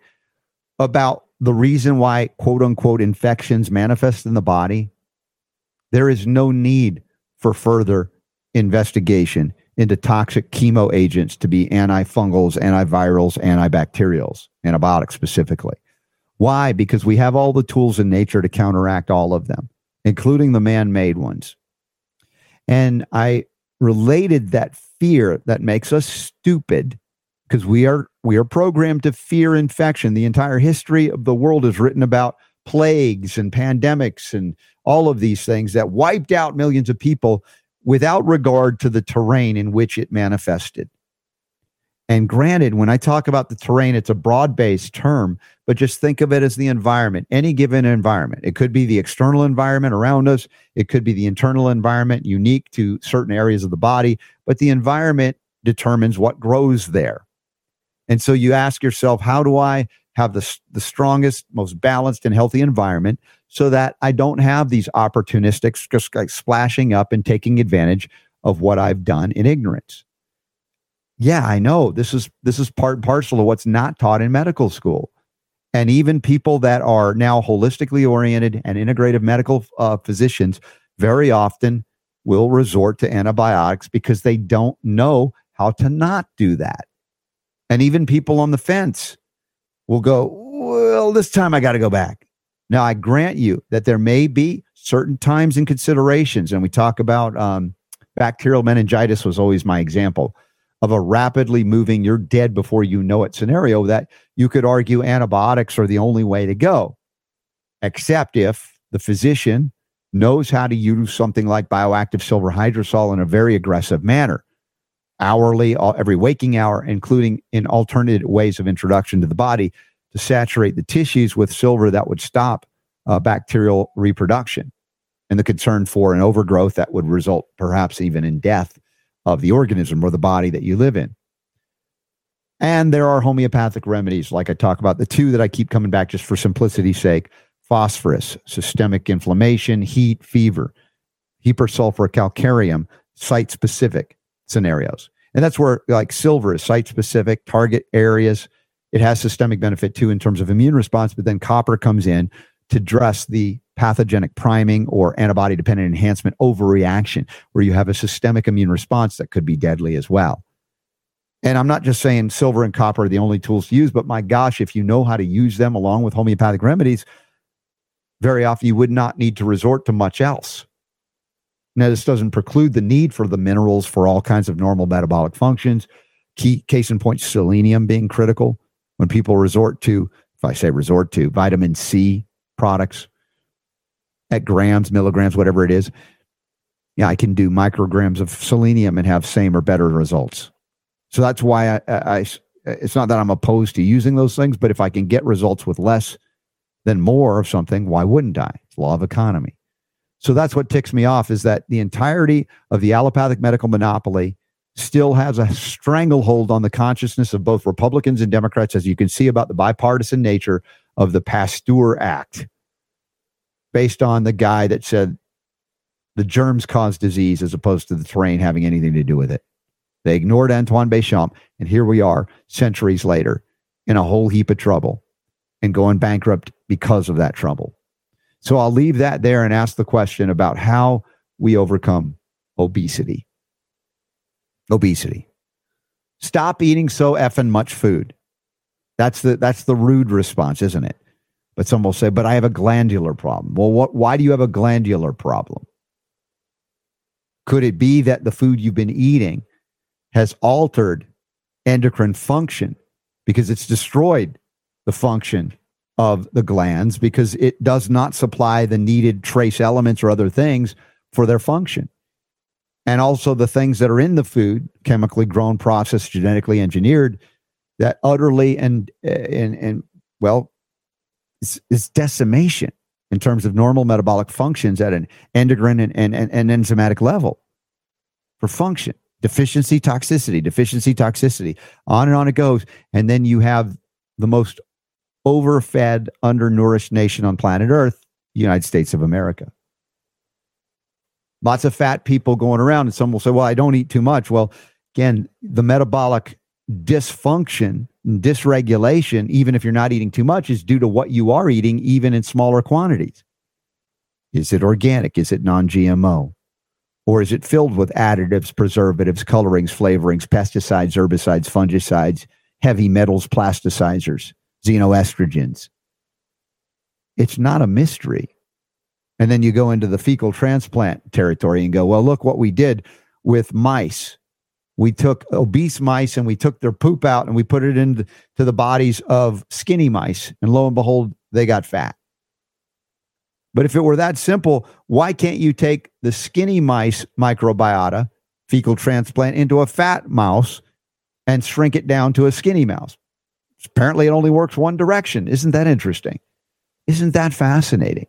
about the reason why quote unquote infections manifest in the body, there is no need for further investigation into toxic chemo agents to be antifungals, antivirals, antibacterials, antibiotics specifically. Why? Because we have all the tools in nature to counteract all of them, including the man made ones. And I related that fear that makes us stupid because we are we are programmed to fear infection. The entire history of the world is written about plagues and pandemics and all of these things that wiped out millions of people without regard to the terrain in which it manifested. And granted, when I talk about the terrain, it's a broad based term, but just think of it as the environment, any given environment. It could be the external environment around us, it could be the internal environment unique to certain areas of the body, but the environment determines what grows there. And so you ask yourself, how do I have the, the strongest, most balanced, and healthy environment so that I don't have these opportunistics just like splashing up and taking advantage of what I've done in ignorance? Yeah, I know this is this is part and parcel of what's not taught in medical school. And even people that are now holistically oriented and integrative medical uh, physicians very often will resort to antibiotics because they don't know how to not do that. And even people on the fence will go, Well, this time I got to go back. Now, I grant you that there may be certain times and considerations, and we talk about um, bacterial meningitis was always my example of a rapidly moving, you're dead before you know it scenario that you could argue antibiotics are the only way to go, except if the physician knows how to use something like bioactive silver hydrosol in a very aggressive manner, hourly, every waking hour, including in alternative ways of introduction to the body to saturate the tissues with silver that would stop uh, bacterial reproduction and the concern for an overgrowth that would result perhaps even in death of the organism or the body that you live in. And there are homeopathic remedies, like I talk about, the two that I keep coming back just for simplicity's sake phosphorus, systemic inflammation, heat, fever, hepar sulphuris calcareum, site specific scenarios. And that's where, like, silver is site specific, target areas. It has systemic benefit too in terms of immune response, but then copper comes in to address the pathogenic priming or antibody dependent enhancement overreaction, where you have a systemic immune response that could be deadly as well. And I'm not just saying silver and copper are the only tools to use, but my gosh, if you know how to use them along with homeopathic remedies, very often you would not need to resort to much else. Now, this doesn't preclude the need for the minerals for all kinds of normal metabolic functions. Key case in point, selenium being critical. When people resort to, if I say resort to, vitamin C products at grams, milligrams, whatever it is, yeah, I can do micrograms of selenium and have same or better results. So that's why I, I, it's not that I'm opposed to using those things, but if I can get results with less than more of something, why wouldn't I? It's law of economy. So that's what ticks me off is that the entirety of the allopathic medical monopoly still has a stranglehold on the consciousness of both Republicans and Democrats, as you can see about the bipartisan nature of the Pasteur Act, based on the guy that said the germs cause disease as opposed to the terrain having anything to do with it. They ignored Antoine Béchamp, and here we are centuries later in a whole heap of trouble and going bankrupt because of that trouble. So I'll leave that there and ask the question about how we overcome obesity. Obesity. Stop eating so effing much food. That's the that's the rude response, isn't it? But some will say, "But I have a glandular problem." Well, what? Why do you have a glandular problem? Could it be that the food you've been eating has altered endocrine function because it's destroyed the function of the glands because it does not supply the needed trace elements or other things for their function. And also the things that are in the food, chemically grown, processed, genetically engineered, that utterly and and and well, is, is decimation in terms of normal metabolic functions at an endocrine and, and, and, and enzymatic level for function. Deficiency, toxicity, deficiency, toxicity, on and on it goes. And then you have the most overfed, undernourished nation on planet Earth, United States of America. Lots of fat people going around, and some will say, Well, I don't eat too much. Well, again, the metabolic dysfunction, dysregulation, even if you're not eating too much, is due to what you are eating, even in smaller quantities. Is it organic? Is it non GMO? Or is it filled with additives, preservatives, colorings, flavorings, pesticides, herbicides, fungicides, heavy metals, plasticizers? xenoestrogens. It's not a mystery. And then you go into the fecal transplant territory and go, well, look what we did with mice. We took obese mice and we took their poop out and we put it into the bodies of skinny mice. And lo and behold, they got fat. But if it were that simple, why can't you take the skinny mice microbiota, fecal transplant, into a fat mouse and shrink it down to a skinny mouse? Apparently, it only works one direction. Isn't that interesting? Isn't that fascinating?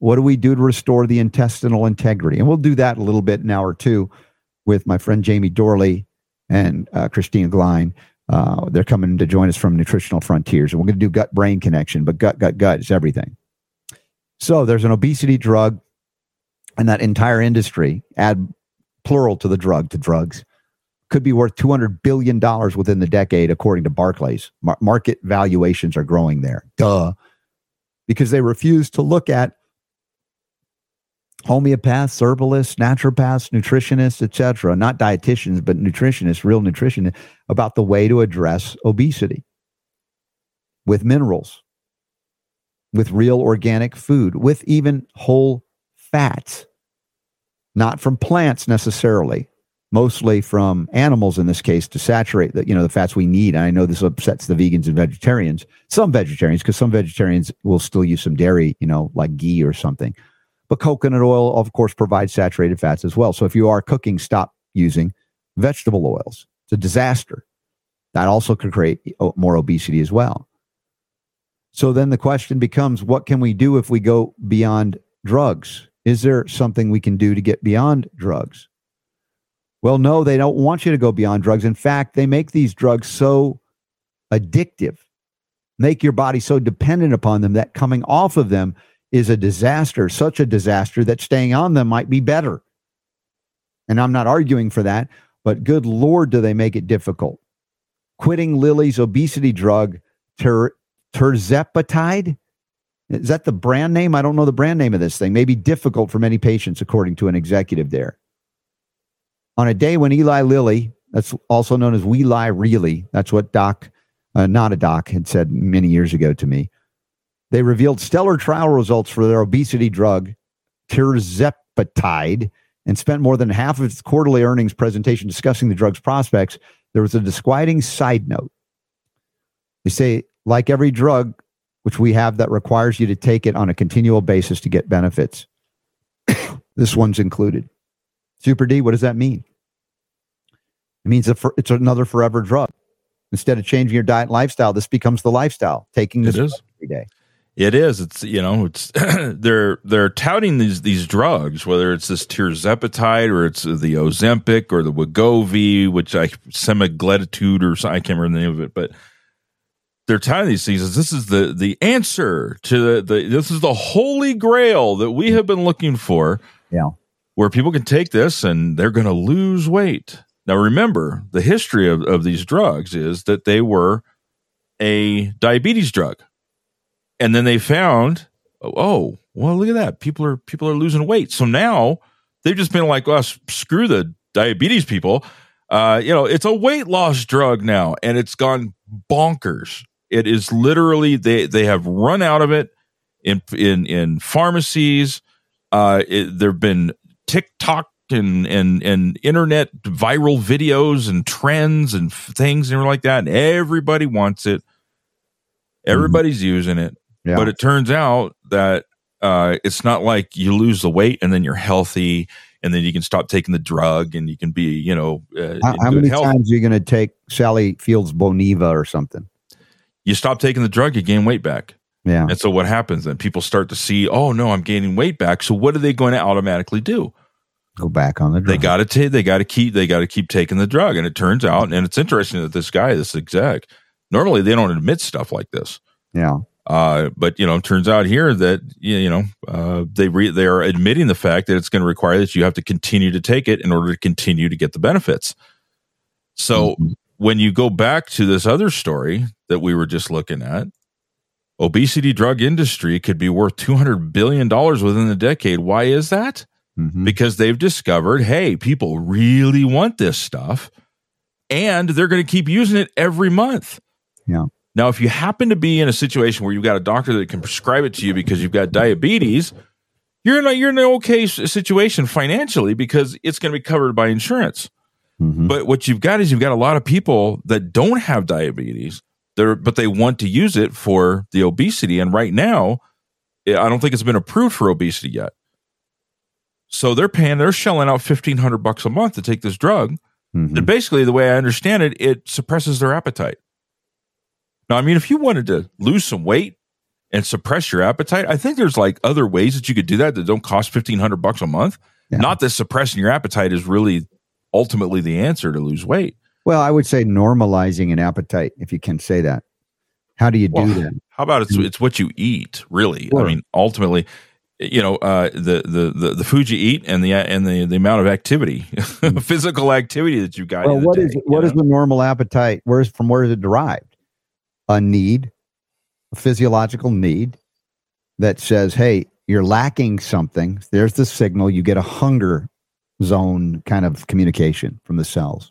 What do we do to restore the intestinal integrity? And we'll do that a little bit in hour two with my friend Jamie Dorley and uh, Christine Glein. Uh, they're coming to join us from Nutritional Frontiers. And we're going to do gut brain connection, but gut, gut, gut is everything. So there's an obesity drug, and that entire industry, add plural to the drug, to drugs, could be worth $200 billion within the decade, according to Barclays. Mar- market valuations are growing there. Duh. Because they refuse to look at homeopaths, herbalists, naturopaths, nutritionists, etc., not dietitians, but nutritionists, real nutritionists, about the way to address obesity with minerals, with real organic food, with even whole fats, not from plants necessarily, mostly from animals in this case to saturate the you know the fats we need. And I know this upsets the vegans and vegetarians, some vegetarians, because some vegetarians will still use some dairy, you know, like ghee or something. But coconut oil, of course, provides saturated fats as well. So if you are cooking, stop using vegetable oils. It's a disaster. That also could create oh, more obesity as well. So then the question becomes what can we do if we go beyond drugs? Is there something we can do to get beyond drugs? Well, no, they don't want you to go beyond drugs. In fact, they make these drugs so addictive, make your body so dependent upon them that coming off of them is a disaster, such a disaster that staying on them might be better. And I'm not arguing for that, but good Lord, do they make it difficult. Quitting Lilly's obesity drug, ter- tirzepatide, is that the brand name? I don't know the brand name of this thing. May be difficult for many patients, according to an executive there. On a day when Eli Lilly, that's also known as We Lie Really, that's what Doc, uh, not a doc, had said many years ago to me, they revealed stellar trial results for their obesity drug, tirzepatide, and spent more than half of its quarterly earnings presentation discussing the drug's prospects. There was a disquieting side note. They say, like every drug, which we have that requires you to take it on a continual basis to get benefits, this one's included. Super D, what does that mean? It means it's another forever drug. Instead of changing your diet and lifestyle, this becomes the lifestyle, taking this every day. It is. It's you know, it's they're they're touting these these drugs, whether it's this tirzepatide or it's the Ozempic or the Wegovy, which I semaglutide or I can't remember the name of it, but they're touting these things as this is the the answer to the, the this is the holy grail that we have been looking for. Yeah, where people can take this and they're going to lose weight. Now, remember the history of, of these drugs is that they were a diabetes drug and then they found, oh, well, look at that. People are people are losing weight. So now they've just been like, us, oh, screw the diabetes people. Uh, you know, it's a weight loss drug now, and it's gone bonkers. It is literally they they have run out of it in in in pharmacies. Uh, there've been TikTok and and and internet viral videos and trends and things and like that. And everybody wants it. Everybody's mm-hmm. using it. Yeah. But it turns out that uh, it's not like you lose the weight and then you're healthy and then you can stop taking the drug and you can be, you know, uh, how, how many health. times are you going to take Sally Fields Boniva or something? You stop taking the drug, you gain weight back. Yeah. And so what happens then? People start to see, oh no, I'm gaining weight back. So what are they going to automatically do? Go back on the drug. They got to take. They got to keep. They got to keep taking the drug. And it turns out, and it's interesting that this guy, this exec, normally they don't admit stuff like this. Yeah. Uh, but you know, turns out here that you know uh, they re- they are admitting the fact that it's going to require that you have to continue to take it in order to continue to get the benefits. So mm-hmm. when you go back to this other story that we were just looking at, obesity drug industry could be worth two hundred billion dollars within the decade. Why is that? Mm-hmm. Because they've discovered, hey, people really want this stuff, and they're going to keep using it every month. Yeah. Now, if you happen to be in a situation where you've got a doctor that can prescribe it to you because you've got diabetes, you're in a, you're in an okay situation financially because it's going to be covered by insurance. Mm-hmm. But what you've got is you've got a lot of people that don't have diabetes, they but they want to use it for the obesity. And right now, I don't think it's been approved for obesity yet. So they're paying, they're shelling out fifteen hundred bucks a month to take this drug. Mm-hmm. And basically, the way I understand it, it suppresses their appetite. Now, I mean, if you wanted to lose some weight and suppress your appetite, I think there's like other ways that you could do that that don't cost fifteen hundred bucks a month. Yeah. Not that suppressing your appetite is really ultimately the answer to lose weight. Well, I would say normalizing an appetite, if you can say that. How do you do well, that? How about it's it's what you eat, really? Sure. I mean, ultimately, you know uh, the, the the the food you eat and the and the the amount of activity, physical activity that you got. Well, what day, is what is the normal appetite? Where's from where is it derived? A need, a physiological need that says, "Hey, you're lacking something." There's the signal. You get a hunger zone kind of communication from the cells.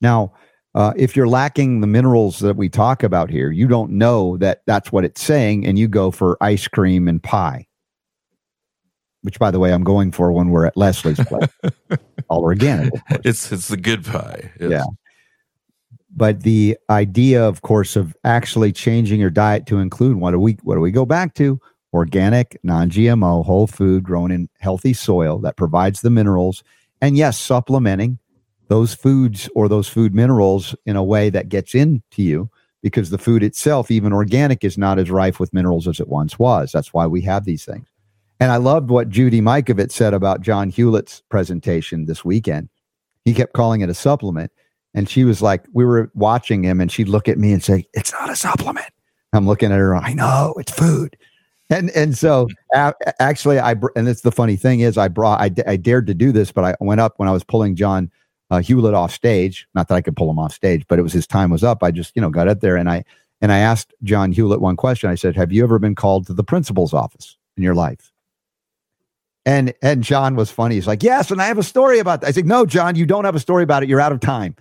Now, uh, if you're lacking the minerals that we talk about here, you don't know that that's what it's saying, and you go for ice cream and pie which by the way I'm going for when we're at Leslie's place. All organic. It's it's the good pie. It's, yeah. But the idea, of course, of actually changing your diet to include what do we what do we go back to? Organic, non-GMO, whole food grown in healthy soil that provides the minerals. And yes, supplementing those foods or those food minerals in a way that gets into you because the food itself, even organic, is not as rife with minerals as it once was. That's why we have these things. And I loved what Judy Mikovits said about John Hewlett's presentation this weekend. He kept calling it a supplement. And she was like, we were watching him and she'd look at me and say, it's not a supplement. I'm looking at her. I know it's food. And, and so actually I, and it's the funny thing is I brought, I, I dared to do this, but I went up when I was pulling John uh, Hewlett off stage. Not that I could pull him off stage, but it was his time was up. I just, you know, got up there and I, and I asked John Hewlett one question. I said, have you ever been called to the principal's office in your life? And and John was funny. He's like, yes, and I have a story about that. I said, no, John, you don't have a story about it. You're out of time.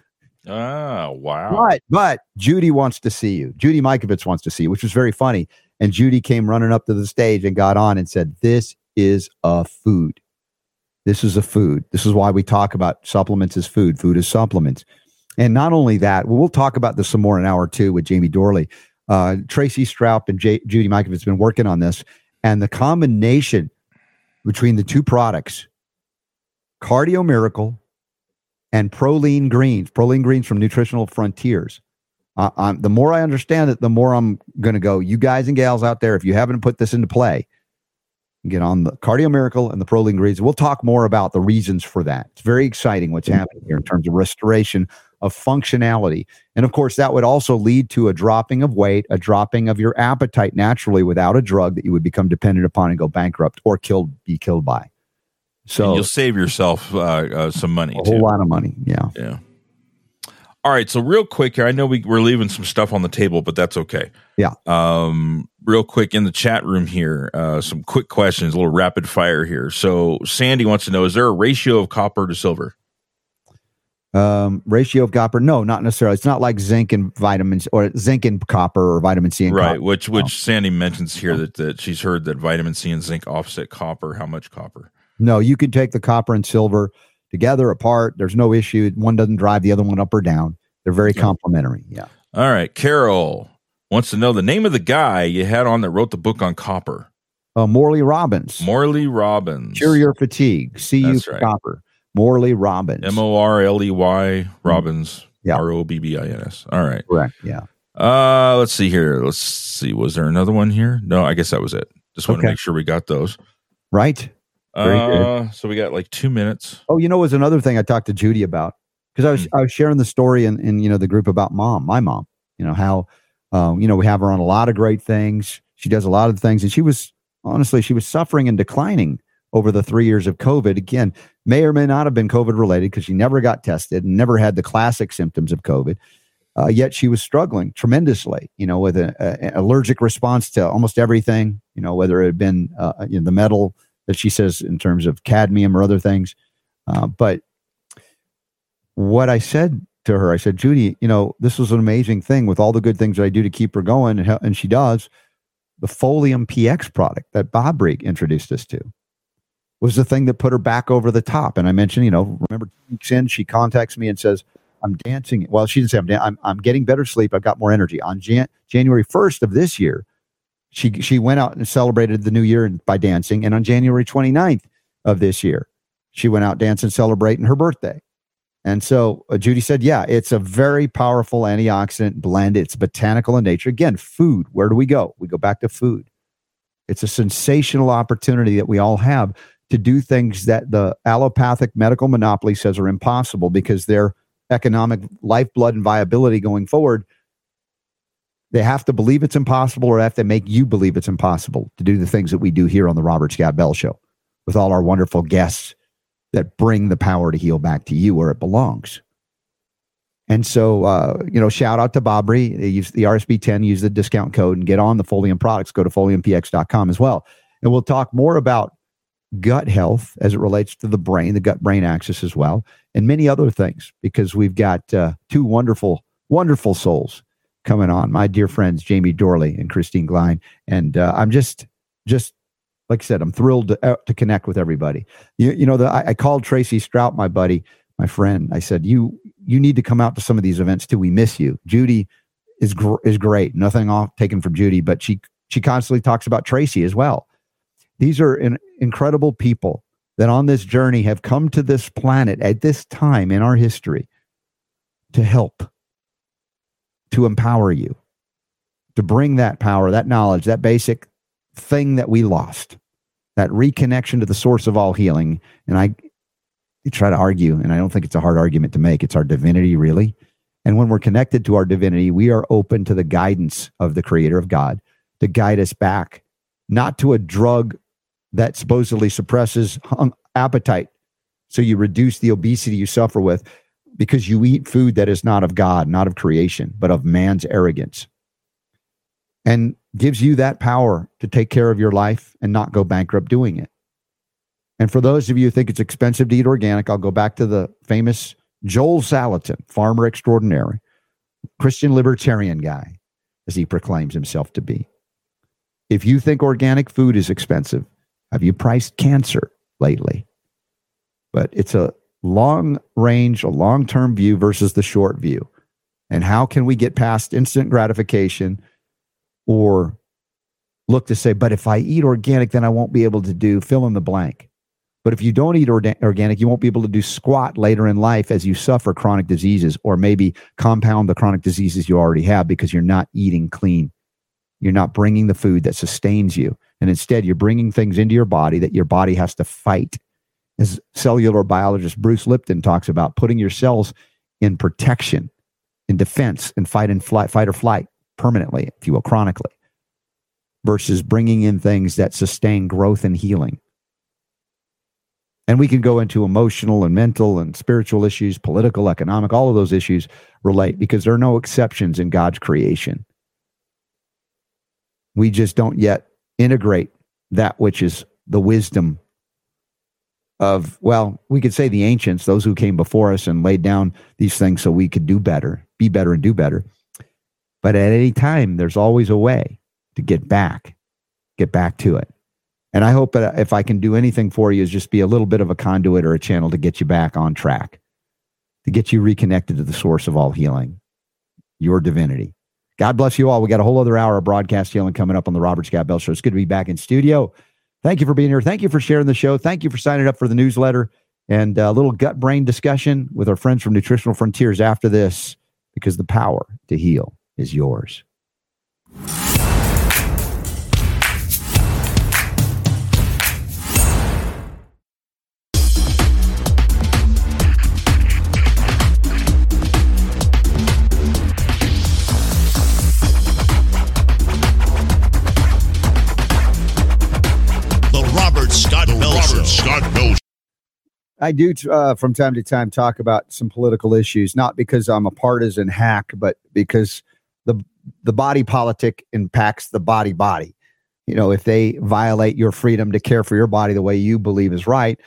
Oh, wow. But but Judy wants to see you. Judy Mikovits wants to see you, which was very funny. And Judy came running up to the stage and got on and said, This is a food. This is a food. This is why we talk about supplements as food. Food is supplements. And not only that, we'll talk about this some more in an hour two with Jamie Dorley. Uh, Tracy Stroup and J- Judy Mikovits have been working on this. And the combination between the two products, Cardio Miracle and Proline Greens, Proline Greens from Nutritional Frontiers. Uh, the more I understand it, the more I'm going to go. You guys and gals out there, if you haven't put this into play, get on the Cardio Miracle and the Proline Greens. We'll talk more about the reasons for that. It's very exciting what's happening here in terms of restoration of functionality. And of course, that would also lead to a dropping of weight, a dropping of your appetite naturally without a drug that you would become dependent upon and go bankrupt or killed, be killed by. So and you'll save yourself uh, uh, some money. A too. whole lot of money. Yeah. Yeah. All right. So real quick here, I know we, we're leaving some stuff on the table, but that's okay. Yeah. Um, real quick in the chat room here, uh, some quick questions, a little rapid fire here. So Sandy wants to know: Is there a ratio of copper to silver? um, ratio of copper. No, not necessarily. It's not like zinc and vitamins or zinc and copper or vitamin C and right. Copper. Which which no. Sandy mentions here that, that she's heard that vitamin C and zinc offset copper. How much copper? No, you can take the copper and silver together apart. There's no issue. One doesn't drive the other one up or down. They're very okay. complementary. Yeah. All right. Carol wants to know the name of the guy you had on that wrote the book on copper. Uh, Morley Robbins. Morley Robbins. Cure your fatigue. See you right. copper. Morley Robbins. M O R L E Y Robbins. R O B B I N S. All right. Correct. Yeah. Uh, let's see here. Let's see. Was there another one here? No, I guess that was it. Just want okay. to make sure we got those. Right. Uh. So we got like two minutes. Oh, you know, it was another thing I talked to Judy about because I was mm. I was sharing the story in, in you know the group about mom, my mom. You know how, um, you know, we have her on a lot of great things. She does a lot of things, and she was honestly she was suffering and declining over the three years of COVID. Again, may or may not have been COVID related because she never got tested and never had the classic symptoms of COVID. Uh, yet she was struggling tremendously, you know, with an allergic response to almost everything, you know, whether it had been uh, you know, the metal that she says in terms of cadmium or other things. Uh, but what I said to her, I said, Judy, you know, this was an amazing thing with all the good things that I do to keep her going. And, and she does. The Folium PX product that Bob Rig introduced us to was the thing that put her back over the top. And I mentioned, you know, remember two weeks in, she contacts me and says, I'm dancing. Well, she didn't say I'm, dan- I'm, I'm getting better sleep. I've got more energy. On Jan- January 1st of this year, she, she went out and celebrated the new year by dancing. And on January 29th of this year, she went out dancing, celebrating her birthday. And so uh, Judy said, yeah, it's a very powerful antioxidant blend. It's botanical in nature. Again, food. Where do we go? We go back to food. It's a sensational opportunity that we all have to do things that the allopathic medical monopoly says are impossible because their economic lifeblood and viability going forward They have to believe it's impossible or have to make you believe it's impossible to do the things that we do here on the Robert Scott Bell Show with all our wonderful guests that bring the power to heal back to you where it belongs. And so, uh, you know, shout out to Bobry. Use the RSB 10, use the discount code and get on the Folium products. Go to foliumpx.com as well. And we'll talk more about gut health as it relates to the brain, the gut brain axis as well, and many other things because we've got uh, two wonderful, wonderful souls coming on. My dear friends, Jamie Dorley and Christine Glein. And uh, I'm just, just like I said, I'm thrilled to, uh, to connect with everybody. You, you know, the, I, I called Tracy Strout, my buddy, my friend. I said, you, you need to come out to some of these events too. We miss you. Judy is gr- is great. Nothing off taken from Judy, but she she constantly talks about Tracy as well. These are in, incredible people that on this journey have come to this planet at this time in our history to help, to empower you, to bring that power, that knowledge, that basic thing that we lost, that reconnection to the source of all healing. And I try to argue, and I don't think it's a hard argument to make. It's our divinity, really. And when we're connected to our divinity, we are open to the guidance of the creator of God to guide us back, not to a drug that supposedly suppresses appetite. So you reduce the obesity you suffer with because you eat food that is not of God, not of creation, but of man's arrogance. And gives you that power to take care of your life and not go bankrupt doing it. And for those of you who think it's expensive to eat organic, I'll go back to the famous Joel Salatin, farmer extraordinary, Christian libertarian guy, as he proclaims himself to be. If you think organic food is expensive, have you priced cancer lately? But it's a long range, a long term view versus the short view. And how can we get past instant gratification or look to say, but if I eat organic, then I won't be able to do fill in the blank. But if you don't eat organic, you won't be able to do squat later in life as you suffer chronic diseases or maybe compound the chronic diseases you already have because you're not eating clean. You're not bringing the food that sustains you. And instead, you're bringing things into your body that your body has to fight. As cellular biologist Bruce Lipton talks about, putting your cells in protection, in defense, and fight and flight, fight or flight permanently, if you will, chronically, versus bringing in things that sustain growth and healing. And we can go into emotional and mental and spiritual issues, political, economic, all of those issues relate because there are no exceptions in God's creation. We just don't yet integrate that which is the wisdom of, well, we could say the ancients, those who came before us and laid down these things so we could do better, be better, and do better. But at any time, there's always a way to get back, get back to it. And I hope that if I can do anything for you, is just be a little bit of a conduit or a channel to get you back on track, to get you reconnected to the source of all healing, your divinity. God bless you all. We got a whole other hour of broadcast healing coming up on the Robert Scott Bell Show. It's good to be back in studio. Thank you for being here. Thank you for sharing the show. Thank you for signing up for the newsletter and a little gut brain discussion with our friends from Nutritional Frontiers after this, because the power to heal is yours. I do uh, from time to time talk about some political issues, not because I'm a partisan hack, but because the the body politic impacts the body body. You know, if they violate your freedom to care for your body the way you believe is right,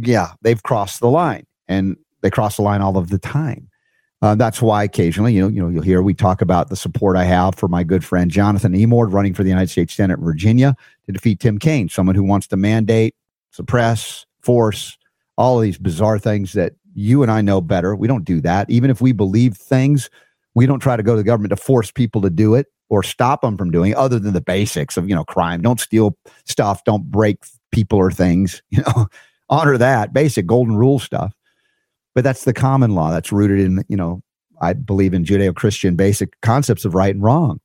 yeah, they've crossed the line, and they cross the line all of the time. Uh, that's why occasionally, you know, you know, you'll hear we talk about the support I have for my good friend Jonathan Emord running for the United States Senate, in Virginia, to defeat Tim Kaine, someone who wants to mandate, suppress, force, all these bizarre things that you and I know better. We don't do that. Even if we believe things, we don't try to go to the government to force people to do it or stop them from doing it, other than the basics of, you know, crime. Don't steal stuff, don't break people or things, you know, honor that basic golden rule stuff. But that's the common law that's rooted in, you know, I believe in Judeo Christian basic concepts of right and wrong.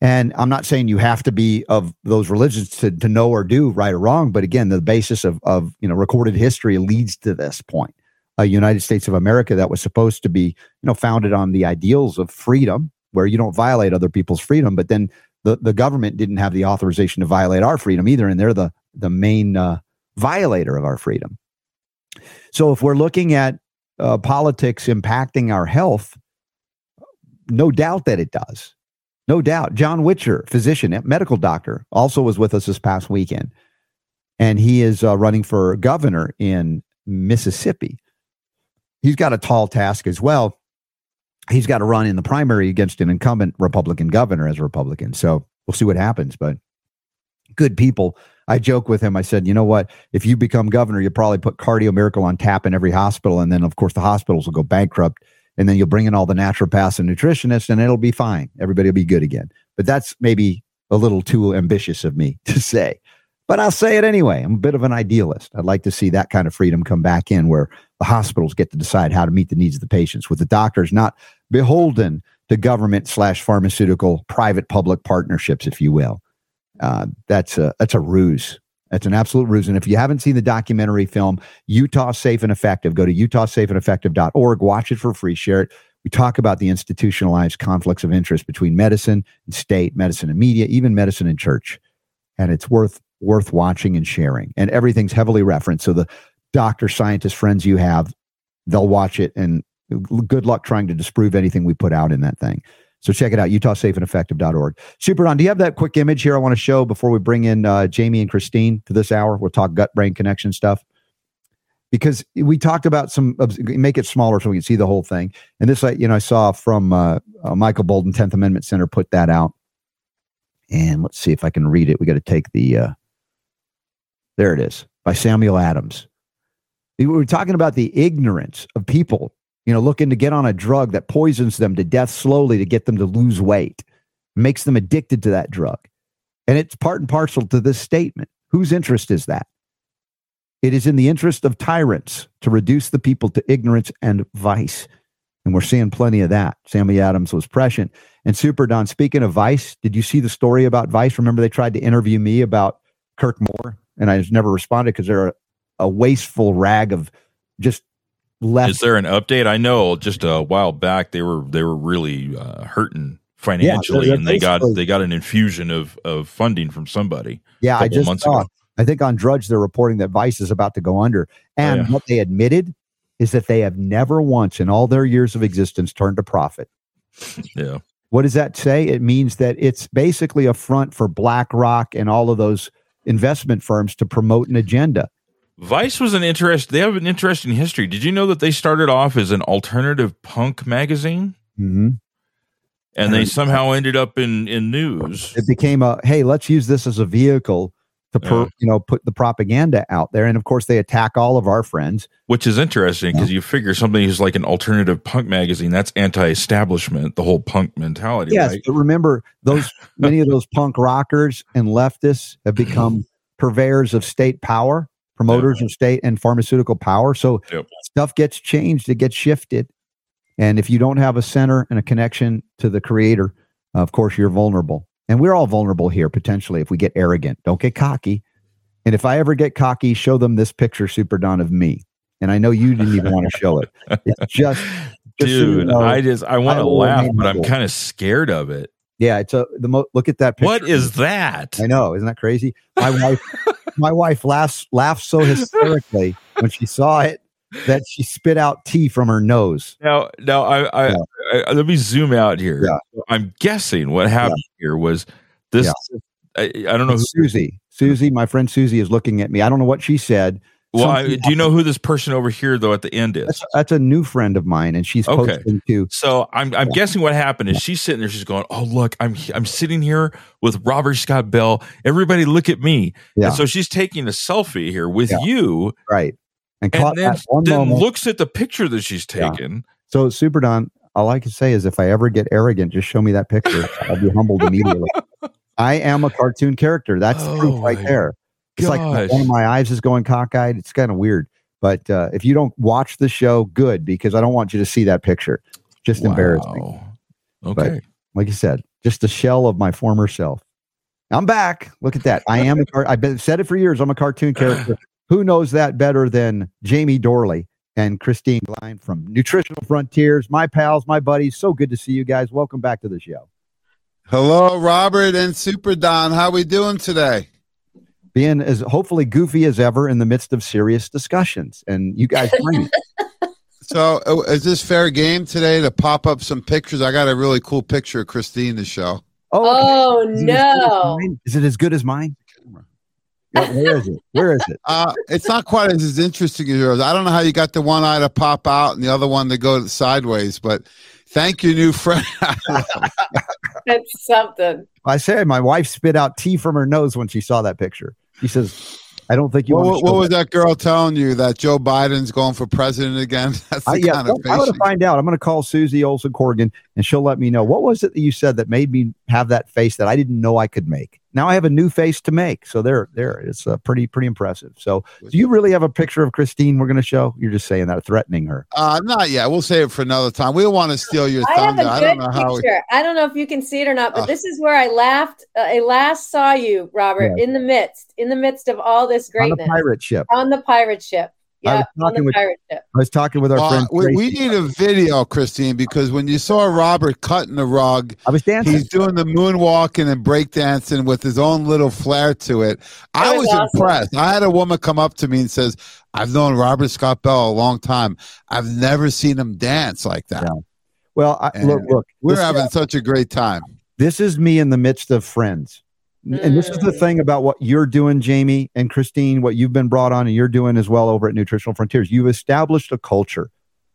And I'm not saying you have to be of those religions to, to know or do right or wrong, but again, the basis of, of you know recorded history leads to this point. A United States of America that was supposed to be you know founded on the ideals of freedom, where you don't violate other people's freedom, but then the, the government didn't have the authorization to violate our freedom either, and they're the the main uh, violator of our freedom. So if we're looking at uh, politics impacting our health, no doubt that it does. No doubt. John Witcher, physician, medical doctor, also was with us this past weekend. And he is uh, running for governor in Mississippi. He's got a tall task as well. He's got to run in the primary against an incumbent Republican governor as a Republican. So we'll see what happens. But good people. I joke with him. I said, you know what? If you become governor, you probably put Cardio Miracle on tap in every hospital. And then, of course, the hospitals will go bankrupt and then you'll bring in all the naturopaths and nutritionists and it'll be fine. Everybody will be good again. But that's maybe a little too ambitious of me to say. But I'll say it anyway. I'm a bit of an idealist. I'd like to see that kind of freedom come back in where the hospitals get to decide how to meet the needs of the patients, with the doctors not beholden to government slash pharmaceutical private public partnerships, if you will. Uh, that's a that's a ruse. That's an absolute ruse. And if you haven't seen the documentary film, Utah Safe and Effective, go to utahsafeandeffective.org, watch it for free, share it. We talk about the institutionalized conflicts of interest between medicine and state, medicine and media, even medicine and church. And it's worth worth watching and sharing. And everything's heavily referenced. So the doctor, scientist friends you have, they'll watch it and good luck trying to disprove anything we put out in that thing. So check it out, utahsafeandeffective.org. Super Don, do you have that quick image here I want to show before we bring in uh, Jamie and Christine for this hour? We'll talk gut brain connection stuff. Because we talked about some, make it smaller so we can see the whole thing. And this, you know, I saw from uh, uh, Michael Boldin, 10th Amendment Center, put that out. And let's see if I can read it. We got to take the, uh, there it is, by Samuel Adams. We were talking about the ignorance of people you know, looking to get on a drug that poisons them to death slowly to get them to lose weight, makes them addicted to that drug. And it's part and parcel to this statement. Whose interest is that? It is in the interest of tyrants to reduce the people to ignorance and vice. And we're seeing plenty of that. Sammy Adams was prescient. And Super Don, speaking of Vice, did you see the story about Vice? Remember they tried to interview me about Kirk Moore, and I just never responded because they're a, a, wasteful rag of just left. Is there an update? I know just a while back they were they were really uh, hurting financially, yeah, and they got they got an infusion of of funding from somebody. Yeah, I just saw. Ago. I think on Drudge they're reporting that Vice is about to go under, and oh, yeah. what they admitted is that they have never once in all their years of existence turned a profit. Yeah. What does that say? It means that it's basically a front for BlackRock and all of those investment firms to promote an agenda. Vice was an interest. They have an interesting history. Did you know that they started off as an alternative punk magazine? Mm-hmm. And they somehow ended up in in news. It became a hey, let's use this as a vehicle to per, yeah. you know put the propaganda out there, and of course they attack all of our friends, which is interesting because yeah. you figure something is like an alternative punk magazine that's anti-establishment, the whole punk mentality. Yes, right? but remember those many of those punk rockers and leftists have become purveyors of state power promoters of state and pharmaceutical power. So yep. stuff gets changed, it gets shifted. And if you don't have a center and a connection to the creator, of course, you're vulnerable. And we're all vulnerable here potentially if we get arrogant. Don't get cocky. And if I ever get cocky, show them this picture, Super Don, of me. And I know you didn't even want to show it. It's just, just dude. You know, I just I want to laugh, but I'm kind of scared of it. Yeah, it's a the mo- look at that picture. What is that? I know, isn't that crazy? My wife my wife laughs laughed so hysterically when she saw it that she spit out tea from her nose. Now, now I, I, yeah. I, I let me zoom out here. Yeah. I'm guessing what happened yeah. here was this. I, I, don't know. Who, Susie, Susie, my friend Susie is looking at me. I don't know what she said. Well, I, do you know who this person over here though at the end is? That's, that's a new friend of mine, and she's okay. too. So I'm I'm yeah. guessing what happened is she's sitting there, she's going, "Oh look, I'm I'm sitting here with Robert Scott Bell. Everybody, look at me." Yeah. And so she's taking a selfie here with yeah. you, right? And, and then, then looks at the picture that she's taken. Yeah. So Super Don, all I can say is, if I ever get arrogant, just show me that picture. I'll be humbled immediately. I am a cartoon character. That's oh, proof right there. It's Gosh. like one of my eyes is going cockeyed. It's kind of weird. But uh, if you don't watch the show, good because I don't want you to see that picture. Just wow. embarrassing. Okay. But, like you said, just a shell of my former self. I'm back. Look at that. I am a car- I've been said it for years. I'm a cartoon character. Who knows that better than Jamie Dorley and Christine Glynn from Nutritional Frontiers. My pals, my buddies. So good to see you guys. Welcome back to the show. Hello, Robert and Super Don. How we doing today? Being as hopefully goofy as ever in the midst of serious discussions, and you guys bring it. So, uh, is this fair game today to pop up some pictures? I got a really cool picture of Christine to show. Oh, okay. oh no! Is it as good as mine? where is it? Where is it? Uh, it's not quite as, as interesting as yours. I don't know how you got the one eye to pop out and the other one to go sideways, but thank you, new friend. That's something. I say my wife spit out tea from her nose when she saw that picture. She says, I don't think you. What, what was that girl telling you that Joe Biden's going for president again? That's the I, yeah, kind of I'm going to find out. I'm going to call Susie Olson Corrigan, and she'll let me know what was it that you said that made me have that face that I didn't know I could make now I have a new face to make. So there, there, it's uh, pretty, pretty impressive. So, do you really have a picture of Christine? We're going to show. You're just saying that, threatening her. Uh, not yet. We'll save it for another time. We don't want to steal your I thunder. Have a good I don't know how. Picture. We... I don't know if you can see it or not, but uh, this is where I laughed. Uh, I last saw you, Robert, yeah. in the midst, in the midst of all this greatness on the pirate ship. On the pirate ship. Yeah, I was, talking with, I was talking with our uh, friend. We, we, need a video, Christine, because when you saw Robert cutting the rug, I was dancing. He's doing the moonwalking and breakdancing with his own little flair to it. I was, was awesome. impressed. I had a woman come up to me and says, "I've known Robert Scott Bell a long time. I've never seen him dance like that." Yeah. Well, I, look, look, we're having such a great time. This is me in the midst of friends. And this is the mm. thing about what you're doing, Jamie and Christine, what you've been brought on and you're doing as well over at Nutritional Frontiers. You've established a culture.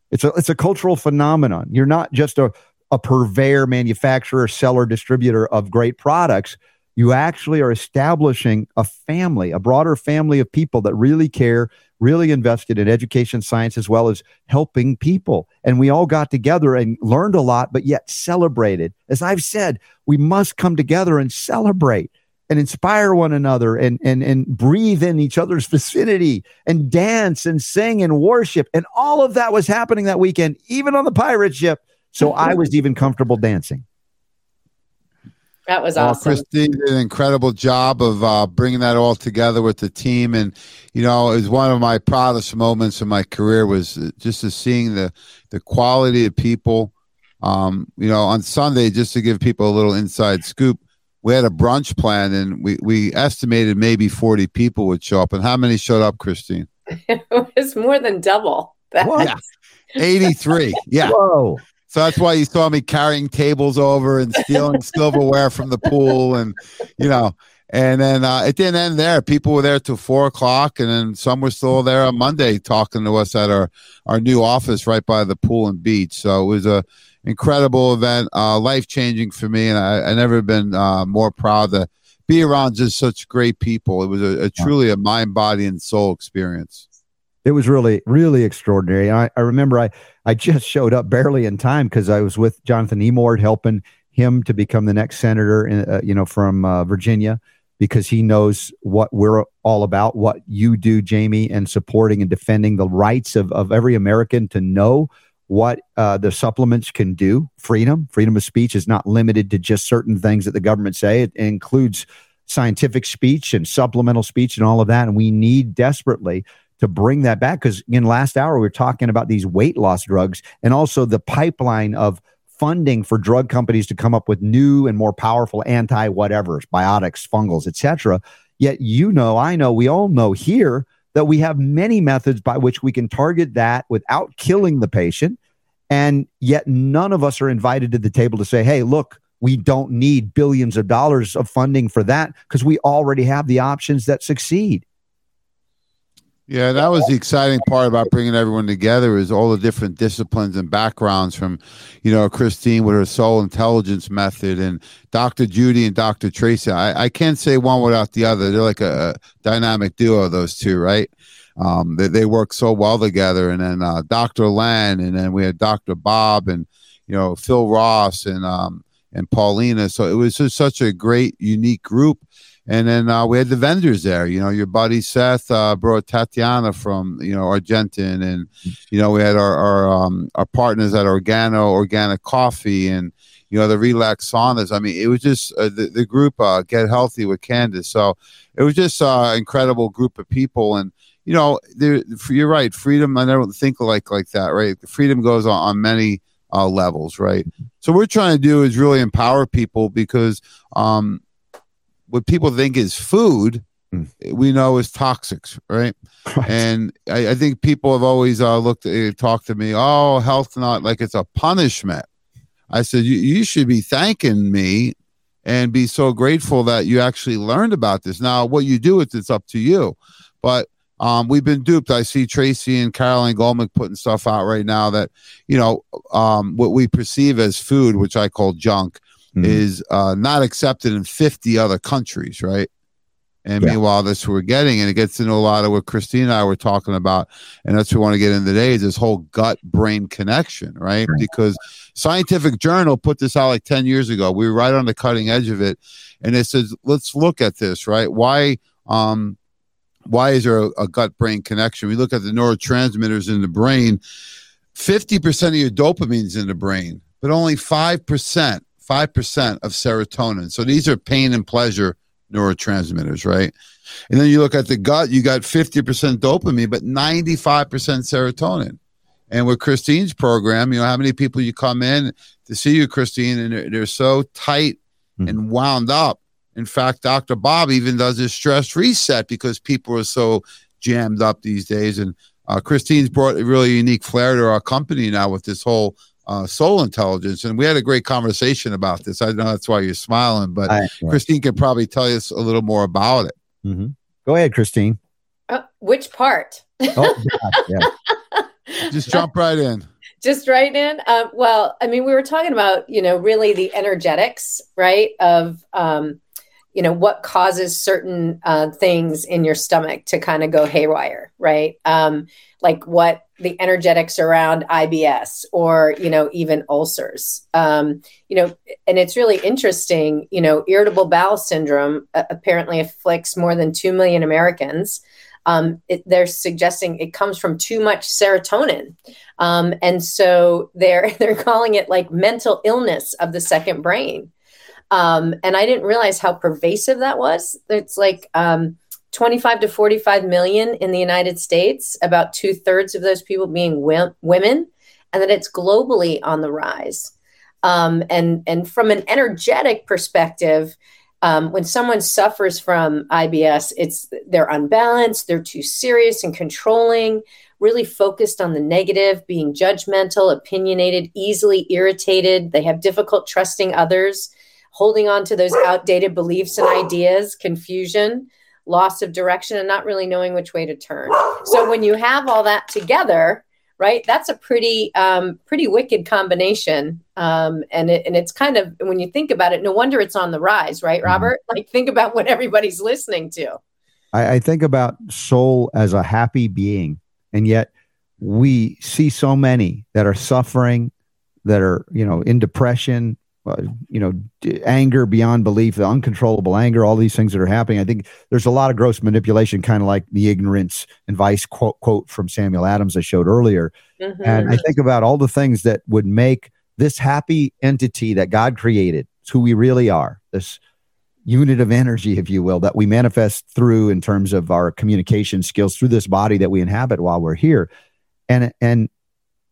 It's a it's a cultural phenomenon. You're not just a, a purveyor, manufacturer, seller, distributor of great products. You actually are establishing a family, a broader family of people that really care, really invested in education, science, as well as helping people. And we all got together and learned a lot, but yet celebrated. As I've said, we must come together and celebrate and inspire one another and and and breathe in each other's vicinity and dance and sing and worship and all of that was happening that weekend even on the pirate ship so i was even comfortable dancing that was awesome. Christine did an incredible job of uh, bringing that all together with the team, and you know, it was one of my proudest moments in my career was uh, just to seeing the the quality of people. Um, you know, on Sunday, just to give people a little inside scoop, we had a brunch plan and we, we estimated maybe 40 people would show up. And how many showed up, Christine? it was more than double. That. Yeah. 83. Yeah. Whoa. So that's why you saw me carrying tables over and stealing silverware from the pool. And, you know, and then uh, it didn't end there. People were there till four o'clock, and then some were still there on Monday talking to us at our, our new office right by the pool and beach. So it was a incredible event, uh, life changing for me, and I, I never been uh, more proud to be around just such great people. It was a, a truly a mind, body, and soul experience. It was really, really extraordinary. I, I remember I, I just showed up barely in time because I was with Jonathan Emord helping him to become the next senator, in, uh, you know, from uh, Virginia, because he knows what we're all about, what you do, Jamie, and supporting and defending the rights of, of every American to know what uh, the supplements can do. Freedom, freedom of speech is not limited to just certain things that the government say. It includes scientific speech and supplemental speech and all of that. And we need desperately to bring that back because in last hour we were talking about these weight loss drugs and also the pipeline of funding for drug companies to come up with new and more powerful anti whatevers, biotics, fungals, etc. Yet you know, I know, we all know here that we have many methods by which we can target that without killing the patient. And yet none of us are invited to the table to say, hey, look, we don't need billions of dollars of funding for that because we already have the options that succeed. Yeah, that was the exciting part about bringing everyone together is all the different disciplines and backgrounds from, you know, Christine with her soul intelligence method and Dr. Judy and Dr. Tracy. I, I can't say one without the other. They're like a, dynamic duo, those two, right? Um, they, they work so well together. And then uh, Dr. Len, and then we had Dr. Bob and, you know, Phil Ross and, um, and Paulina. So it was just such a great, unique group and then uh, we had the vendors there. You know, your buddy Seth uh, brought Tatiana from you know Argentin, and you know we had our our, um, our partners at Organo Organic Coffee, and you know the Relax Saunas. I mean, it was just uh, the the group uh, Get Healthy with Candace. So it was just uh, an incredible group of people, and you know, you're right. Freedom, I never think like like that, right? Freedom goes on, on many uh, levels, right? So what we're trying to do is really empower people because um, what people think is food, mm. we know is toxics, right? right. And I, I, think people have always uh, looked at uh, talked to me, oh, health not like it's a punishment. I said, you, you should be thanking me and be so grateful that you actually learned about this. Now, what you do with it's up to you. But um, we've been duped. I see Tracy and Caroline Goldman putting stuff out right now that, you know, um, what we perceive as food, which I call junk, mm-hmm. is uh, not accepted in 50 other countries, right? And yeah. meanwhile, that's what we're getting. And it gets into a lot of what Christine and I were talking about. And that's what we want to get into today is this whole gut brain connection, right? Because Scientific Journal put this out like 10 years ago. We were right on the cutting edge of it. And it says, let's look at this, right? Why um why is there a, a gut brain connection? We look at the neurotransmitters in the brain. 50% of your dopamine is in the brain, but only 5% 5% of serotonin. So these are pain and pleasure neurotransmitters, right? And then you look at the gut, you got 50% dopamine, but 95% serotonin. And with Christine's program, you know, how many people you come in to see you, Christine, and they're, they're so tight mm-hmm. and wound up. In fact, Dr. Bob even does his stress reset because people are so jammed up these days. And uh, Christine's brought a really unique flair to our company now with this whole uh, soul intelligence. And we had a great conversation about this. I know that's why you're smiling, but I, Christine can probably tell us a little more about it. Mm-hmm. Go ahead, Christine. Uh, which part? Oh, yeah. Just jump right in. Just right in. Uh, well, I mean, we were talking about, you know, really the energetics, right? Of, um, you know, what causes certain uh, things in your stomach to kind of go haywire, right? Um, like what the energetics around IBS or, you know, even ulcers. Um, you know, and it's really interesting, you know, irritable bowel syndrome uh, apparently afflicts more than 2 million Americans. Um, it, they're suggesting it comes from too much serotonin, um, and so they're they're calling it like mental illness of the second brain. Um, and I didn't realize how pervasive that was. It's like um, 25 to 45 million in the United States, about two thirds of those people being w- women, and that it's globally on the rise. Um, and, and from an energetic perspective, um, when someone suffers from IBS, it's they're unbalanced, they're too serious and controlling, really focused on the negative, being judgmental, opinionated, easily irritated. They have difficult trusting others, holding on to those outdated beliefs and ideas, confusion loss of direction and not really knowing which way to turn. So when you have all that together, right, that's a pretty um, pretty wicked combination. Um, and it, and it's kind of when you think about it, no wonder it's on the rise, right, mm-hmm. Robert? Like think about what everybody's listening to. I, I think about soul as a happy being, and yet we see so many that are suffering, that are you know in depression, uh, you know, anger beyond belief, the uncontrollable anger, all these things that are happening. I think there's a lot of gross manipulation, kind of like the ignorance and vice quote, quote from Samuel Adams I showed earlier. Mm-hmm. And I think about all the things that would make this happy entity that God created, it's who we really are, this unit of energy, if you will, that we manifest through in terms of our communication skills through this body that we inhabit while we're here. And, and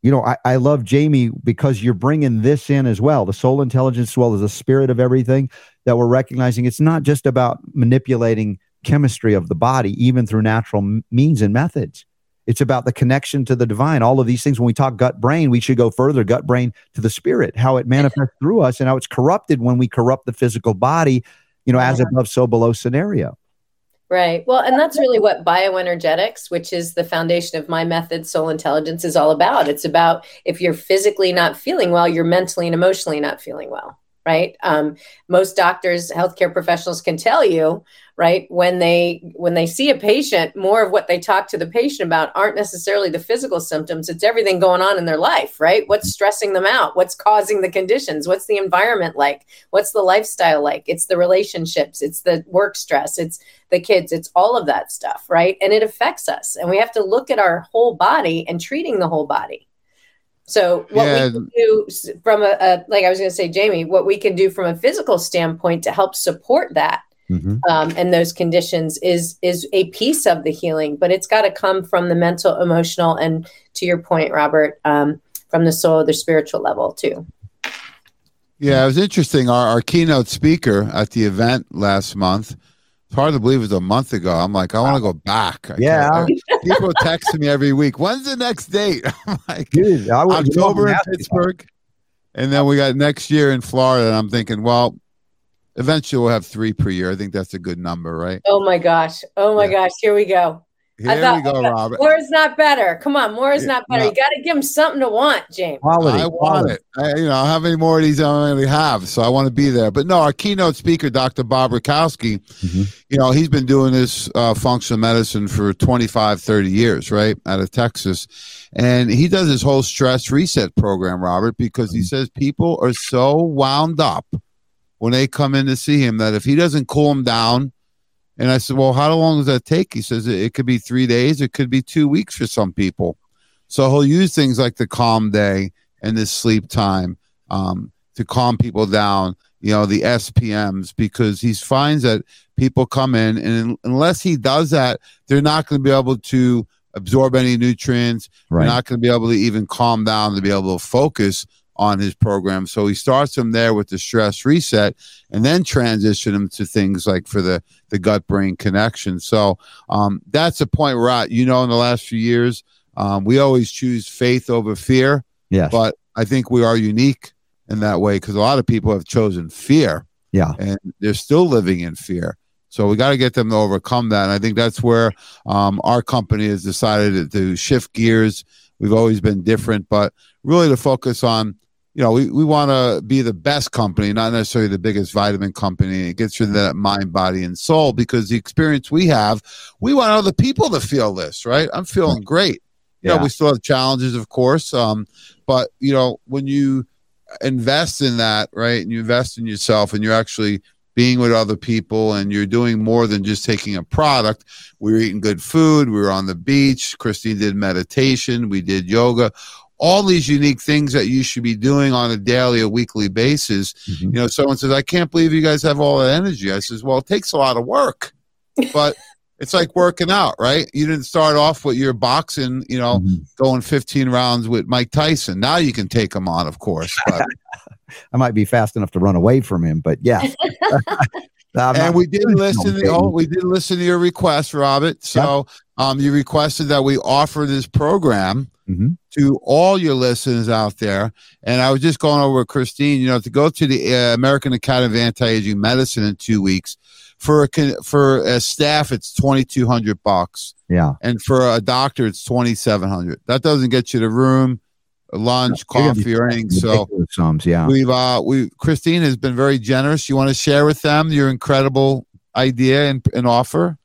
you know, I, I love Jamie because you're bringing this in as well the soul intelligence, as well as the spirit of everything that we're recognizing. It's not just about manipulating chemistry of the body, even through natural means and methods. It's about the connection to the divine. All of these things, when we talk gut brain, we should go further gut brain to the spirit, how it manifests through us and how it's corrupted when we corrupt the physical body, you know, as above, so below scenario. Right. Well, and that's really what bioenergetics, which is the foundation of my method, soul intelligence, is all about. It's about if you're physically not feeling well, you're mentally and emotionally not feeling well right um, most doctors healthcare professionals can tell you right? When they when they see a patient more of what they talk to the patient about aren't necessarily the physical symptoms. It's everything going on in their life right? What's stressing them out? What's causing the conditions? What's the environment like? What's the lifestyle like? It's the relationships it's the work stress it's the kids it's all of that stuff right? And it affects us and we have to look at our whole body and treating the whole body. So what yeah. we can do from a, a like I was going to say, Jamie, what we can do from a physical standpoint to help support that mm-hmm. um, and those conditions is is a piece of the healing, but it's got to come from the mental, emotional, and to your point, Robert, um, from the soul, the spiritual level too. Yeah, it was interesting. Our, our keynote speaker at the event last month, it's hard to believe it was a month ago. I'm like, I want to go back. I yeah. People text me every week. When's the next date? I'm like, Dude, I October in Pittsburgh. And then we got next year in Florida. And I'm thinking, well, eventually we'll have three per year. I think that's a good number, right? Oh my gosh. Oh my yeah. gosh. Here we go. Here thought, we go, Robert. More is not better. Come on, more is not better. No. You got to give them something to want, James. Quality, I want it. I, you know, how many more of these I only have? So I want to be there. But no, our keynote speaker, Dr. Bob Rakowski, mm-hmm. you know, he's been doing this uh, functional medicine for 25, 30 years, right, out of Texas. And he does his whole stress reset program, Robert, because he mm-hmm. says people are so wound up when they come in to see him that if he doesn't cool them down, and I said, Well, how long does that take? He says, It could be three days, it could be two weeks for some people. So he'll use things like the calm day and the sleep time um, to calm people down, you know, the SPMs, because he finds that people come in, and unless he does that, they're not going to be able to absorb any nutrients. Right. They're not going to be able to even calm down to be able to focus on his program. So he starts him there with the stress reset and then transition him to things like for the, the gut brain connection. So um, that's the point we're at. You know, in the last few years, um, we always choose faith over fear. Yeah. But I think we are unique in that way because a lot of people have chosen fear. Yeah. And they're still living in fear. So we got to get them to overcome that. And I think that's where um, our company has decided to shift gears. We've always been different, but really to focus on you know, we, we want to be the best company, not necessarily the biggest vitamin company. It gets of that mind, body, and soul because the experience we have, we want other people to feel this, right? I'm feeling great. You yeah. know, we still have challenges, of course. Um, but you know, when you invest in that, right, and you invest in yourself and you're actually being with other people and you're doing more than just taking a product. We were eating good food. We were on the beach. Christine did meditation. We did yoga all these unique things that you should be doing on a daily or weekly basis. Mm-hmm. You know, someone says, I can't believe you guys have all that energy. I says, Well, it takes a lot of work. But it's like working out, right? You didn't start off with your boxing, you know, mm-hmm. going 15 rounds with Mike Tyson. Now you can take him on, of course. But I might be fast enough to run away from him, but yeah. and we did listen. To, oh, we did listen to your request, Robert. So, yep. um, you requested that we offer this program mm-hmm. to all your listeners out there. And I was just going over with Christine, you know, to go to the uh, American Academy of Anti-Aging Medicine in two weeks for a, for a staff, it's 2200 bucks. Yeah. And for a doctor, it's 2700 That doesn't get you the room, lunch, no, coffee, or anything. So sums, yeah. We've uh we Christine has been very generous. You want to share with them your incredible idea and, and offer?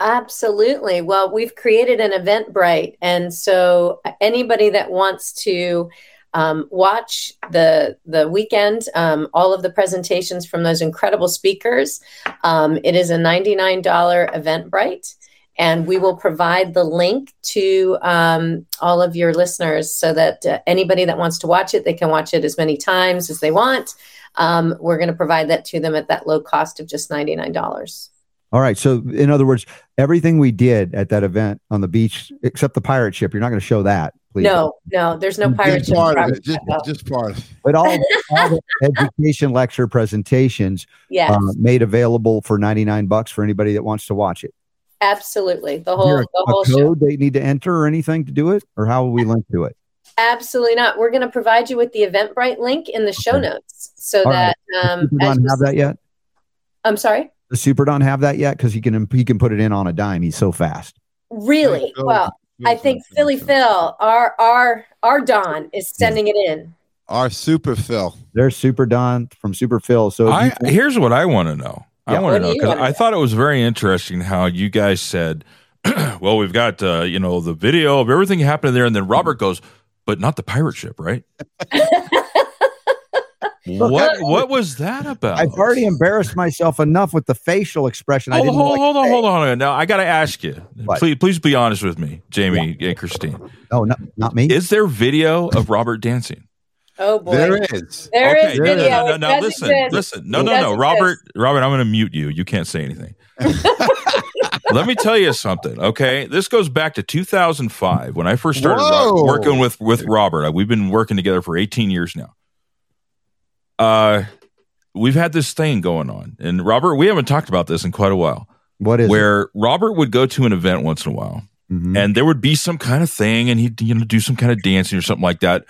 Absolutely. Well, we've created an Eventbrite. And so anybody that wants to um, watch the the weekend, um, all of the presentations from those incredible speakers, um, it is a $99 Eventbrite. And we will provide the link to um, all of your listeners so that uh, anybody that wants to watch it, they can watch it as many times as they want. Um, we're going to provide that to them at that low cost of just $99. All right. So, in other words, everything we did at that event on the beach, except the pirate ship, you're not going to show that, please. No, no, there's no pirate just. Part of it, just, just part of it. But all, all the education lecture presentations yes. Uh, made available for 99 bucks for anybody that wants to watch it. Absolutely. The whole, a, the whole code show. they need to enter or anything to do it? Or how will we link to it? Absolutely not. We're going to provide you with the Eventbrite link in the show okay. notes so all that. Right. Um, don't have that yet? I'm sorry? Does Super Don have that yet? Because he can he can put it in on a dime. He's so fast. Really? Well, I think Philly Phil, our our our Don, is sending it in. Our Super Phil. There's Super Don from Super Phil. So I, here's what I want to know. I want to know because I thought it was very interesting how you guys said, "Well, we've got uh, you know the video of everything happening there," and then Robert goes, "But not the pirate ship, right?" what what was that about? I've already embarrassed myself enough with the facial expression. Hold, I didn't hold, like hold on, hold on, hold on. Now I got to ask you. What? Please, please be honest with me, Jamie yeah. and Christine. Oh, no, not me. Is there video of Robert dancing? Oh boy, There is. There okay, is no, no, no, no, no, listen, exist. listen. No, It no, does no, exist. Robert, Robert, I'm going to mute you. You can't say anything. Let me tell you something, okay? This goes back to 2005 when I first started Whoa. working with with Robert. We've been working together for 18 years now. Uh, we've had this thing going on, and Robert, we haven't talked about this in quite a while. What is it? Where Robert would go to an event once in a while, Mhm. and there would be some kind of thing, and he'd you know do some kind of dancing or something like that.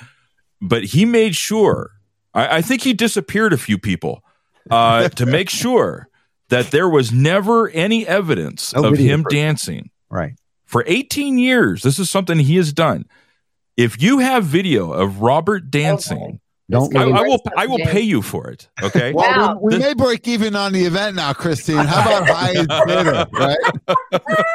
But he made sure. I, I think he disappeared a few people uh, to make sure that there was never any evidence No of him proof. dancing Right. for 18 years. This is something he has done. If you have video of Robert dancing, Don't I. I will I will pay you for it. Okay. Well, Wow. we, we may break even on the event now, Christine. How about highest bidder, right?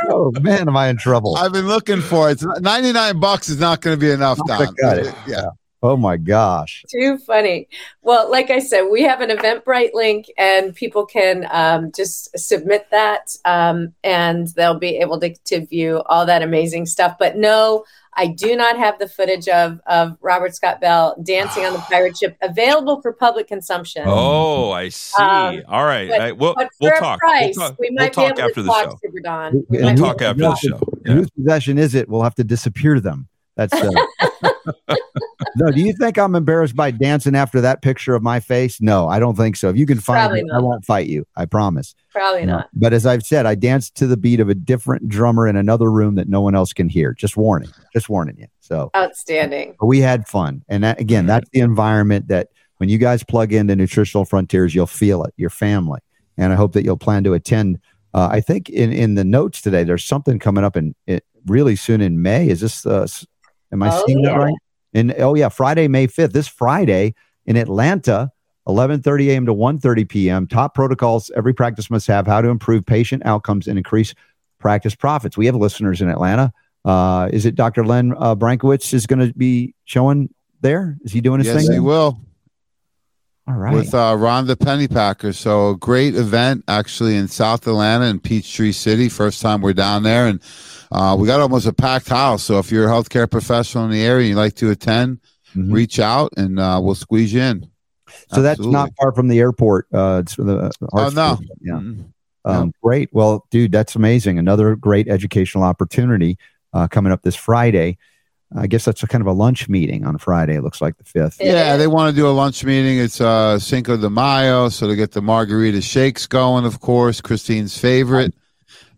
Oh man, am I in trouble? I've been looking for it. 99 bucks is not going to be enough, I Don. got it. Yeah. Oh my gosh. Too funny. Well, like I said, we have an Eventbrite link, and people can um, just submit that, um, and they'll be able to, to view all that amazing stuff. But no, I do not have the footage of of Robert Scott Bell dancing on the pirate ship available for public consumption. Oh, I see. Um, All right. but- I, we'll but we'll for talk. price, we'll talk, we we'll might talk be able after to the talk, show. Super Don. And We who- might and be who- talk after the show. In Whose possession is it? We'll have to disappear them. That's uh, no. Do you think I'm embarrassed by dancing after that picture of my face? No, I don't think so. If you can find Probably it, I won't fight you. I promise. Probably No. not. But as I've said, I danced to the beat of a different drummer in another room that no one else can hear. Just warning. Just warning you. So Outstanding. we had fun, and that, again, that's the environment that when you guys plug into Nutritional Frontiers, you'll feel it. Your family, and I hope that you'll plan to attend. Uh, I think in in the notes today, there's something coming up in it really soon in May. Is this? Uh, am I Oh, seeing yeah. that right? And oh yeah, Friday, May fifth. This Friday in Atlanta. 11:30 a.m. to 1:30 p.m. Top protocols every practice must have. How to improve patient outcomes and increase practice profits. We have listeners in Atlanta. Uh, is it Dr. Len uh, Brankowitz is going to be showing there? Is he doing his Yes, thing? Yes, he will. All right. with uh, Rhonda Pennypacker. So a great event actually in South Atlanta in Peachtree City. First time we're down there, and uh, we got almost a packed house. So if you're a healthcare professional in the area and you'd like to attend, Mhm. reach out and uh, we'll squeeze you in. so that's not far from the airport. Uh, it's the Oh no, Yeah. Mm-mm. Um, Great. Well, dude, that's amazing. Another great educational opportunity uh, coming up this Friday. I guess that's a kind of a lunch meeting on Friday. It looks like the fifth. Yeah, they want to do a lunch meeting. It's uh, Cinco de Mayo, so they get the margarita shakes going, of course, Christine's favorite,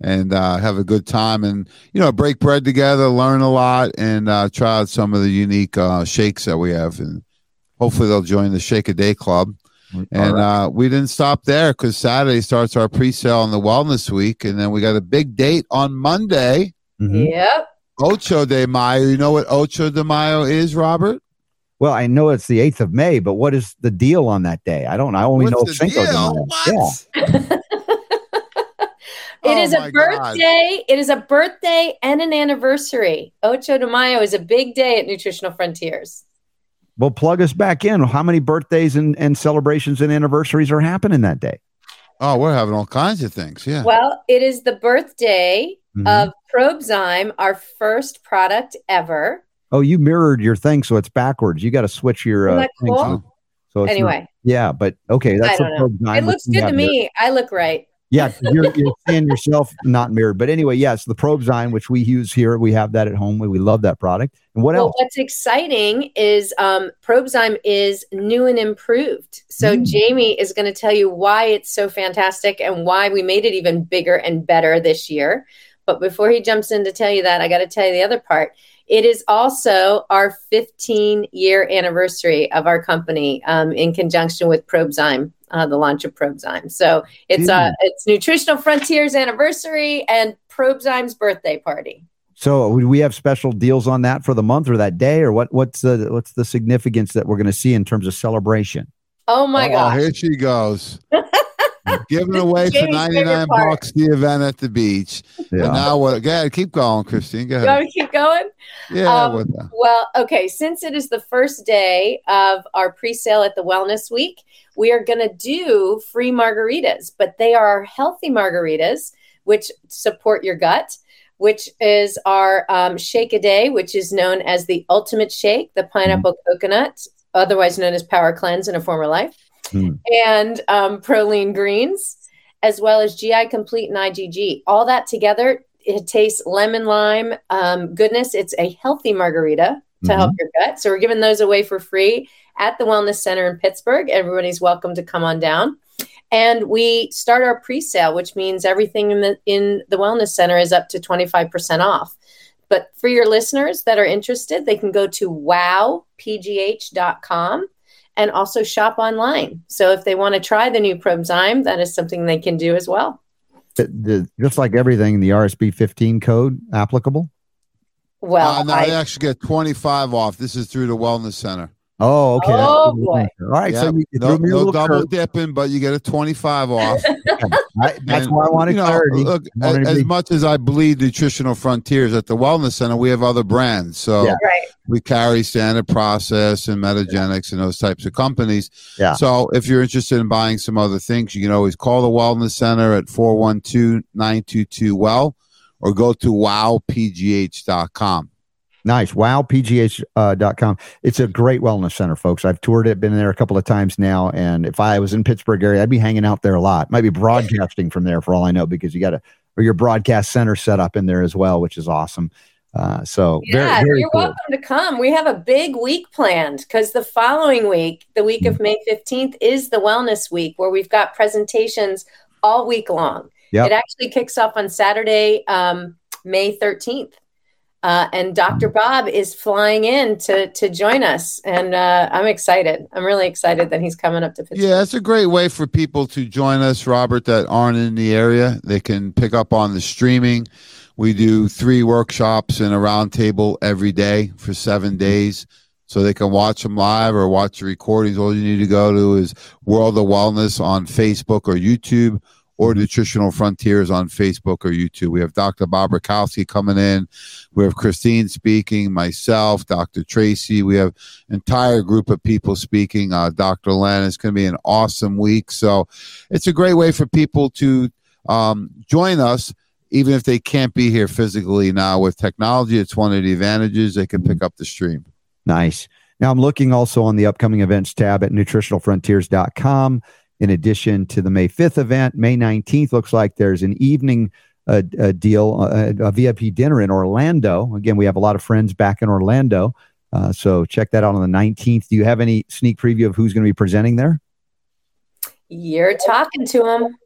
and uh, have a good time and you know break bread together, learn a lot, and uh, try out some of the unique uh, shakes that we have, and hopefully they'll join the Shake a Day Club. And right. uh, we didn't stop there because Saturday starts our pre-sale on the Wellness Week, and then we got a big date on Monday, Mhm. Yep. Ocho de Mayo. You know what Ocho de Mayo is, Robert? Well, I know it's the eighth of May, but what is the deal on that day? I don't. I only know What's the Cinco de? Mayo. What? Yeah. It Oh is my a God. birthday. It is a birthday and an anniversary. Ocho de Mayo is a big day at Nutritional Frontiers. Well, plug us back in. How many birthdays and, and celebrations and anniversaries are happening that day? Oh, we're having all kinds of things. Yeah. Well, it is the birthday Mhm. of Probezyme, our first product ever. Oh, you mirrored your thing, so it's backwards. You got to switch your. Uh, cool? so- so it's not- Anyway, yeah, but okay, that's I know. it looks good to me. I look right. Yeah, you're, you're seeing yourself not mirrored. But anyway, yes, the Probezyme, which we use here, we have that at home. We, we love that product. And what Well, else? what's exciting is um, Probezyme is new and improved. So Mm. Jamie is going to tell you why it's so fantastic and why we made it even bigger and better this year. But before he jumps in to tell you that, I got to tell you the other part. It is also our 15 year anniversary of our company um, in conjunction with Probezyme, uh, the launch of Probezyme. So it's uh, Mm. it's Nutritional Frontiers anniversary and Probezyme's birthday party. So would we have special deals on that for the month or that day, or what? What's the what's the significance that we're going to see in terms of celebration? Oh my oh, gosh. here she goes. Giving away for 99 bucks the event at the beach. But now what? Go ahead, keep going, Christine. Go You ahead. want to keep going? Yeah, Um, Well, okay. Since it is the first day of our pre sale at the Wellness Week, we are going to do free margaritas, but they are healthy margaritas, which support your gut, which is our um, shake a day, which is known as the ultimate shake, the pineapple coconut otherwise known as Power Cleanse in a former life, hmm. and um, Proline Greens, as well as GI Complete and IgG. All that together, it tastes lemon lime um, goodness. It's a healthy margarita to mm-hmm. help your gut. So we're giving those away for free at the Wellness Center in Pittsburgh. Everybody's welcome to come on down. And we start our pre-sale, which means everything in the in the Wellness Center is up to 25% off. But for your listeners that are interested, they can go to wowpgh.com and also shop online. So if they want to try the new Probezyme, that is something they can do as well. The, the, just like everything, the RSB 15 code applicable? Well, uh, no, I, actually get 25 off. This is through the Wellness Center. Oh, okay. Oh, boy. All right. Yep. So you, you no, no double curve. dipping, but you get a 25 off. I, that's and, why I wanted you know, clarity. Look, as, as much as I bleed nutritional frontiers at the Wellness Center, we have other brands. So yeah. right. we carry standard process and metagenics and those types of companies. Yeah. So if you're interested in buying some other things, you can always call the Wellness Center at 412 922 Well or go to wowpgh.com. Nice. WowPGH.com. Uh, it's a great wellness center, folks. I've toured it, been there a couple of times now. And if I was in Pittsburgh area, I'd be hanging out there a lot. Might be broadcasting from there for all I know, because you got a or your broadcast center set up in there as well, which is awesome. Uh, so yeah, very, very you're cool. welcome to come. We have a big week planned because the following week, the week of May 15th, is the Wellness Week where we've got presentations all week long. Yep. It actually kicks off on Saturday, um, May 13th. Uh, and Dr. Bob is flying in to to join us, and uh, I'm excited. I'm really excited that he's coming up to Pittsburgh. Yeah, it's a great way for people to join us, Robert, that aren't in the area. They can pick up on the streaming. We do three workshops and a roundtable every day for seven days. So they can watch them live or watch the recordings. All you need to go to is World of Wellness on Facebook or YouTube or Nutritional Frontiers on Facebook or YouTube. We have Dr. Bob Rakowski coming in. We have Christine speaking, myself, Dr. Tracy. We have entire group of people speaking. Uh, Dr. Len. It's going to be an awesome week. So it's a great way for people to um, join us. Even if they can't be here physically now with technology, it's one of the advantages. They can pick up the stream. Nice. Now I'm looking also on the upcoming events tab at nutritionalfrontiers.com in addition to the May 5th event. May 19th looks like there's an evening uh, a deal, a, a, VIP dinner in Orlando. Again, we have a lot of friends back in Orlando. Uh, so check that out on the 19th. Do you have any sneak preview of who's going to be presenting there? You're talking to him.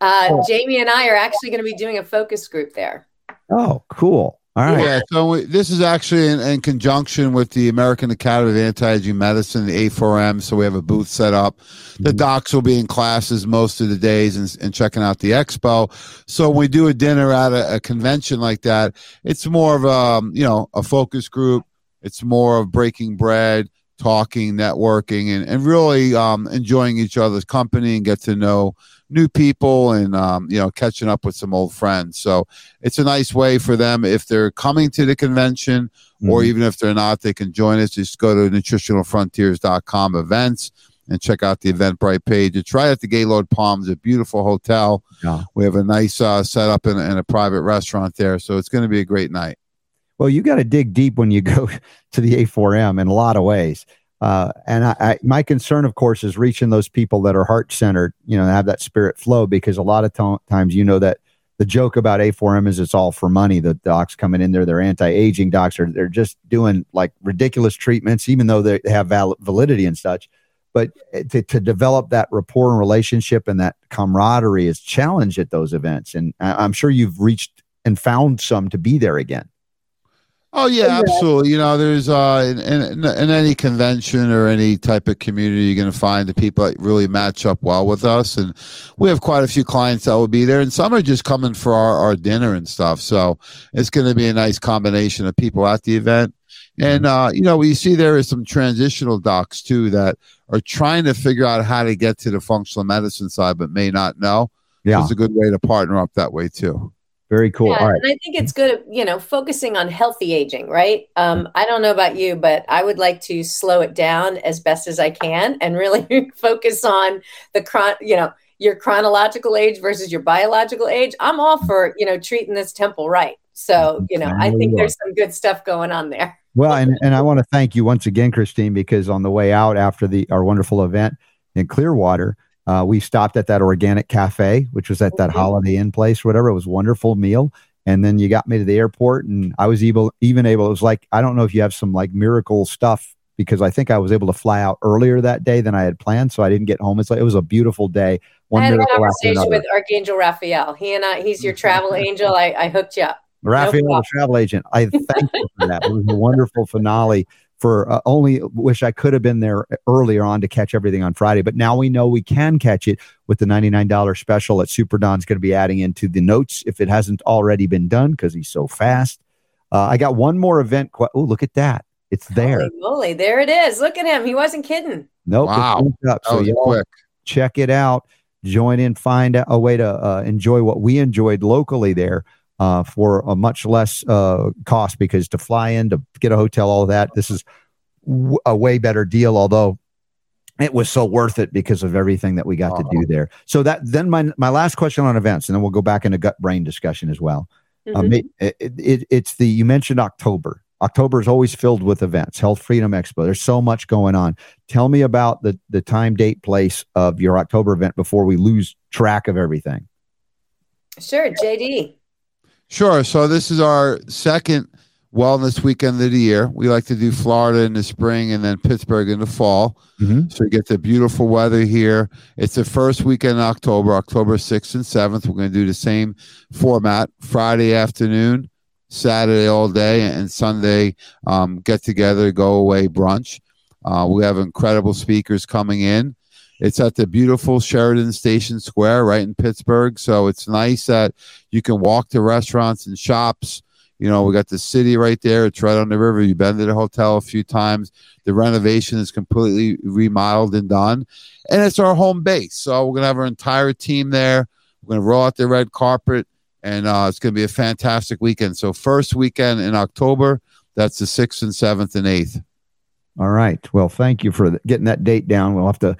Uh, oh. Jamie and I are actually going to be doing a focus group there. Oh, cool. All right. Yeah. So this is actually in, in, conjunction with the American Academy of Anti-Aging Medicine, the A4M. So we have a booth set up. The mm-hmm. docs will be in classes most of the days and, and checking out the expo. So when we do a dinner at a, a convention like that, it's more of a, um, you know, a focus group. It's more of breaking bread, talking, networking, and, and really um, enjoying each other's company and get to know new people and um, you know catching up with some old friends. So it's a nice way for them if they're coming to the convention mm-hmm. or even if they're not, they can join us. Just go to nutritionalfrontiers.com events and check out the Eventbrite page. It's right at the Gaylord Palms, a beautiful hotel. Yeah. We have a nice uh, setup in, in a private restaurant there, so it's going to be a great night. Well, you got to dig deep when you go to the A4M in a lot of ways. Uh, and I, I, my concern, of course, is reaching those people that are heart centered, you know, have that spirit flow, because a lot of t- times, you know, that the joke about A4M is it's all for money. The docs coming in there, they're anti-aging docs, or they're just doing like ridiculous treatments, even though they have val- validity and such. But eh, to, to develop that rapport and relationship and that camaraderie is challenged at those events. And I'm sure you've reached and found some to be there again. Oh yeah, absolutely. You know, there's uh, in, in, in, any convention or any type of community, you're going to find the people that really match up well with us, and we have quite a few clients that will be there, and some are just coming for our, our dinner and stuff. So it's going to be a nice combination of people at the event, and mm-hmm. uh, you know, we see there is some transitional docs too that are trying to figure out how to get to the functional medicine side, but may not know. Yeah, it's a good way to partner up that way too. Very cool. Yeah, And I think it's good, you know, focusing on healthy aging, right? Um, I don't know about you, but I would like to slow it down as best as I can and really focus on the chron, you know, your chronological age versus your biological age. I'm all for, you know, treating this temple right. So, you know, I think there's some good stuff going on there. Well, and, and I want to thank you once again, Christine, because on the way out after the our wonderful event in Clearwater, uh, we stopped at that organic cafe, which was at that. Holiday Inn place, whatever. It was wonderful meal. And then you got me to the airport, and I was able, even able. It was like I don't know if you have some like miracle stuff because I think I was able to fly out earlier that day than I had planned, so I didn't get home. It's like it was a beautiful day. One I had a conversation with Archangel Raphael. He and I, he's your travel angel. I, I hooked you up. Raphael, no the travel agent. I thank you for that. It was a wonderful finale. For uh, only wish I could have been there earlier on to catch everything on Friday, but now we know we can catch it with the $99 special that Super Don's going to be adding into the notes if it hasn't already been done because he's so fast. Uh, I got one more event. Qu- oh, look at that. It's there. Holy moly, there it is. Look at him. He wasn't kidding. Nope. Wow. Up. So you quick. check it out. Join in, find a way to uh, enjoy what we enjoyed locally there uh, for a much less uh, cost because to fly in, to get a hotel, all of that, this is w- a way better deal. Although it was so worth it because of everything that we got uh-huh. to do there. So that then my my last question on events, and then we'll go back into gut brain discussion as well. Um, mm-hmm. Um, it, it, it, it's the you mentioned October. October is always filled with events. Health Freedom Expo. There's so much going on. Tell me about the the time, date, place of your October event before we lose track of everything. Sure, JD. Sure. So this is our second wellness weekend of the year. We like to do Florida in the spring and then Pittsburgh in the fall. Mm-hmm. So you get the beautiful weather here. It's the first weekend in October, October 6th and 7th. We're going to do the same format Friday afternoon, Saturday all day, and Sunday um, get together, go away brunch. Uh, we have incredible speakers coming in. It's at the beautiful Sheraton Station Square right in Pittsburgh. So it's nice that you can walk to restaurants and shops. You know, we got the city right there. It's right on the river. You've been to the hotel a few times. The renovation is completely remodeled and done. And it's our home base. So we're going to have our entire team there. We're going to roll out the red carpet. And uh, it's going to be a fantastic weekend. So, first weekend in October, that's the 6th and 7th and 8th. All right. Well, thank you for getting that date down. We'll have to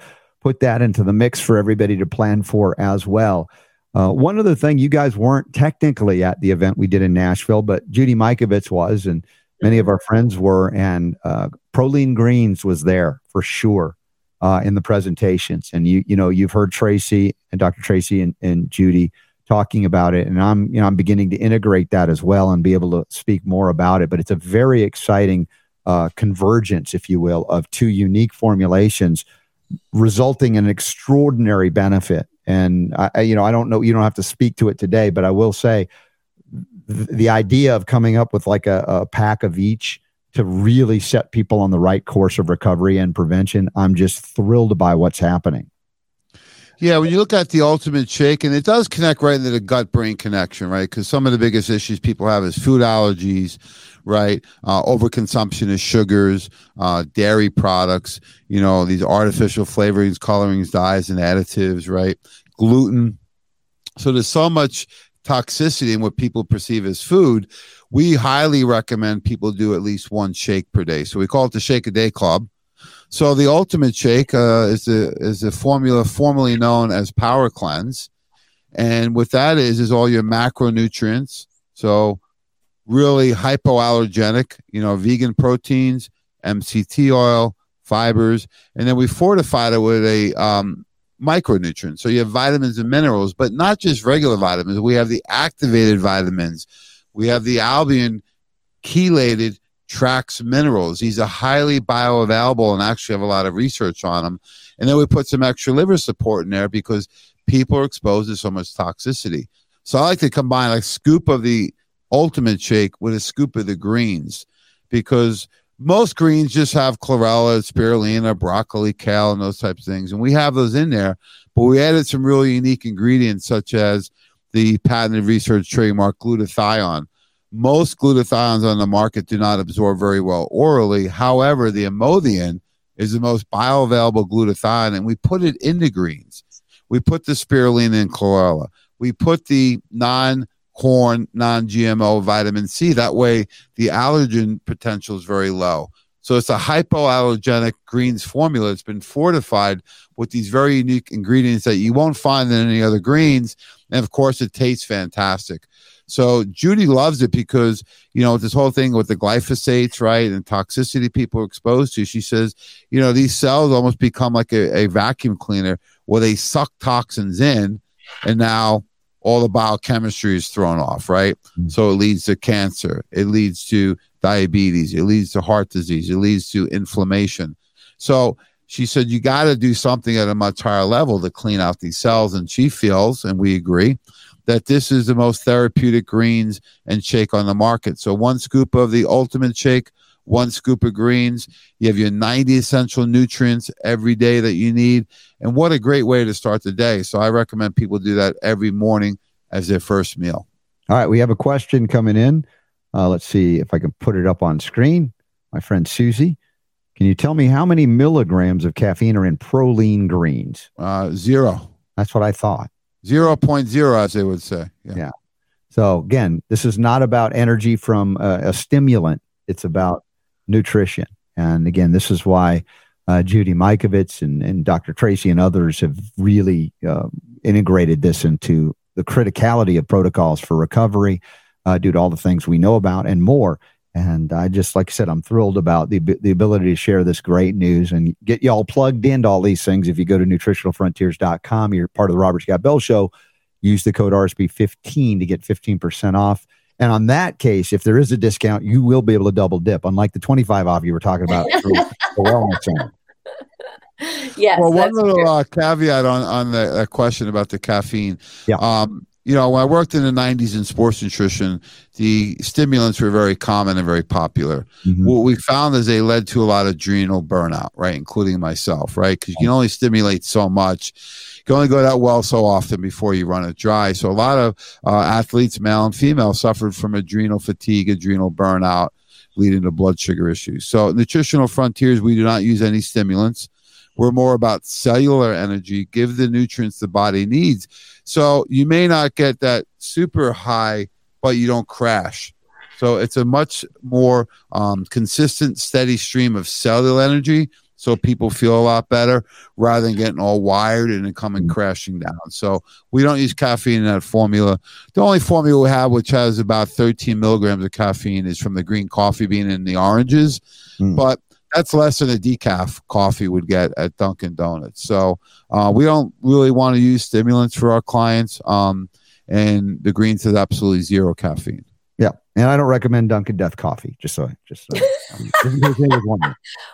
put that into the mix for everybody to plan for as well. Uh, one other thing, you guys weren't technically at the event we did in Nashville, but Judy Mikovits was, and many of our friends were, and uh, Proline Greens was there for sure uh, in the presentations. And you, you know, you've heard Tracy and Dr. Tracy and, and Judy talking about it, and I'm, you know, I'm beginning to integrate that as well and be able to speak more about it. But it's a very exciting uh, convergence, if you will, of two unique formulations resulting in extraordinary benefit. And I, you know, I don't know, you don't have to speak to it today, but I will say th- the idea of coming up with like a, a pack of each to really set people on the right course of recovery and prevention, I'm just thrilled by what's happening. Yeah, when you look at the ultimate shake, and it does connect right into the gut brain connection, right? Because some of the biggest issues people have is food allergies, right? Uh, overconsumption of sugars, uh, dairy products, you know, these artificial flavorings, colorings, dyes, and additives, right? Gluten. So there's so much toxicity in what people perceive as food. We highly recommend people do at least one shake per day. So we call it the Shake a Day Club. So the Ultimate Shake uh, is a is a formula formerly known as Power Cleanse, and what that is is all your macronutrients. So really hypoallergenic, you know, vegan proteins, MCT oil, fibers, and then we fortified it with a um, micronutrient. So you have vitamins and minerals, but not just regular vitamins. We have the activated vitamins. We have the albion chelated trace minerals. These are highly bioavailable and actually have a lot of research on them. And then we put some extra liver support in there because people are exposed to so much toxicity. So I like to combine a scoop of the ultimate shake with a scoop of the greens because most greens just have chlorella, spirulina, broccoli, kale, and those types of things. And we have those in there, but we added some really unique ingredients such as the patented research trademark glutathione. Most glutathiones on the market do not absorb very well orally. However, the Imodium is the most bioavailable glutathione, and we put it in the greens. We put the spirulina and chlorella. We put the non corn, non GMO vitamin C. That way, the allergen potential is very low. So it's a hypoallergenic greens formula. It's been fortified with these very unique ingredients that you won't find in any other greens. And of course, it tastes fantastic. So Judy loves it because, you know, this whole thing with the glyphosates, right, and toxicity people are exposed to, she says, you know, these cells almost become like a, a vacuum cleaner where they suck toxins in and now all the biochemistry is thrown off, right? Mm-hmm. So it leads to cancer, it leads to diabetes, it leads to heart disease, it leads to inflammation. So she said, You got to do something at a much higher level to clean out these cells. And she feels, and we agree, that this is the most therapeutic greens and shake on the market. So one scoop of the ultimate shake, one scoop of greens. You have your 90 essential nutrients every day that you need. And what a great way to start the day. So I recommend people do that every morning as their first meal. All right. We have a question coming in. Uh, let's see if I can put it up on screen. My friend Susie. Can you tell me how many milligrams of caffeine are in Proline greens? Uh, zero. That's what I thought. 0.0, as they would say. Yeah. yeah. So, again, this is not about energy from a, a stimulant, it's about nutrition. And again, this is why uh, Judy Mikovits and, and Dr. Tracy and others have really uh, integrated this into the criticality of protocols for recovery uh, due to all the things we know about and more. And I just, like I said, I'm thrilled about the, the ability to share this great news and get y'all plugged into all these things. If you go to nutritionalfrontiers.com, you're part of the Robert Scott Bell Show. Use the code RSB15 to get 15% off and on that case, if there is a discount, you will be able to double dip, unlike the 25 off you were talking about for the wellness center. Yes. Well, one little uh, caveat on on the question about the caffeine. Yeah. Um, you know, when I worked in the 90s in sports nutrition, the stimulants were very common and very popular. Mm-hmm. What we found is they led to a lot of adrenal burnout, right? Including myself, right? Because you can only stimulate so much You can only go that well so often before you run it dry. So a lot of uh, athletes, male and female, suffered from adrenal fatigue, adrenal burnout, leading to blood sugar issues. So nutritional frontiers, we do not use any stimulants. We're more about cellular energy, give the nutrients the body needs. So you may not get that super high, but you don't crash. So it's a much more um, consistent, steady stream of cellular energy so people feel a lot better rather than getting all wired and then coming mm. crashing down. So we don't use caffeine in that formula. The only formula we have, which has about 13 milligrams of caffeine, is from the green coffee bean and the oranges, mm. but that's less than a decaf coffee would get at Dunkin' Donuts. So uh, we don't really want to use stimulants for our clients. Um, and the greens has absolutely zero caffeine. Yeah, and I don't recommend Dunkin' Death coffee. Just so, just so.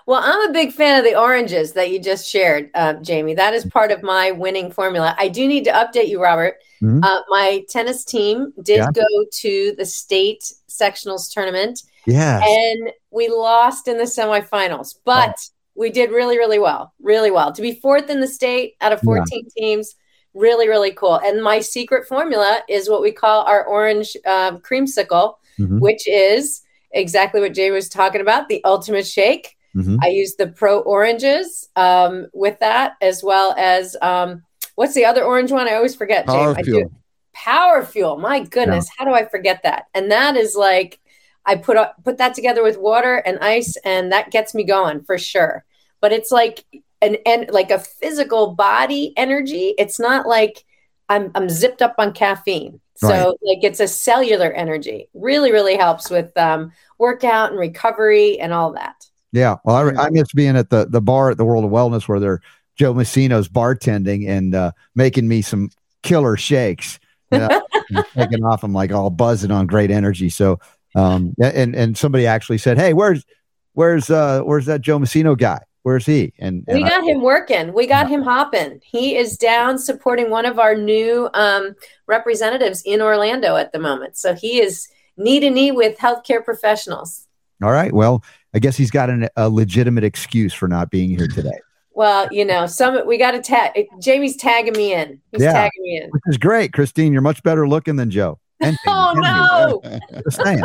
well, I'm a big fan of the oranges that you just shared, uh, Jamie. That is part of my winning formula. I do need to update you, Robert. Mm-hmm. Uh, my tennis team did yeah. go to the state sectionals tournament. Yeah, and we lost in the semifinals, but. Oh. We did really, really well, really well. To be fourth in the state out of 14 yeah. teams, really really cool and my secret formula is what we call our orange um, creamsicle mm-hmm. which is exactly what jay was talking about the ultimate shake mm-hmm. i use the pro oranges um, with that as well as um, what's the other orange one i always forget power jay. fuel. power fuel my goodness yeah. how do i forget that and that is like i put up put that together with water and ice and that gets me going for sure but it's like an and like a physical body energy. It's not like I'm I'm zipped up on caffeine. So right. like it's a cellular energy. Really, really helps with um, workout and recovery and all that. Yeah. Well, I, I miss being at the the bar at the World of Wellness where they're Joe Messino's bartending and uh, making me some killer shakes. You know, taking off, I'm like all buzzing on great energy. So, um, and and somebody actually said, "Hey, where's where's uh where's that Joe Messino guy?" Where's he? And, and we got I, him working. We got him hopping. He is down supporting one of our new um, representatives in Orlando at the moment. So he is knee to knee with healthcare professionals. All right. Well, I guess he's got an, a legitimate excuse for not being here today. Well, you know, some we got to tag. Jamie's tagging me in. He's yeah, tagging me in, which is great, Christine. You're much better looking than Joe. And, oh no! Just saying.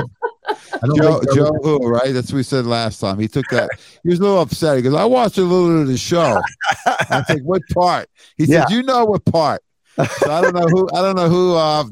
Joe, Joe who, right? That's what we said last time. He took that. He was a little upset. because I watched a little of the show. I think, what part? He yeah. said, You know what part. So I don't know who I don't know who uh,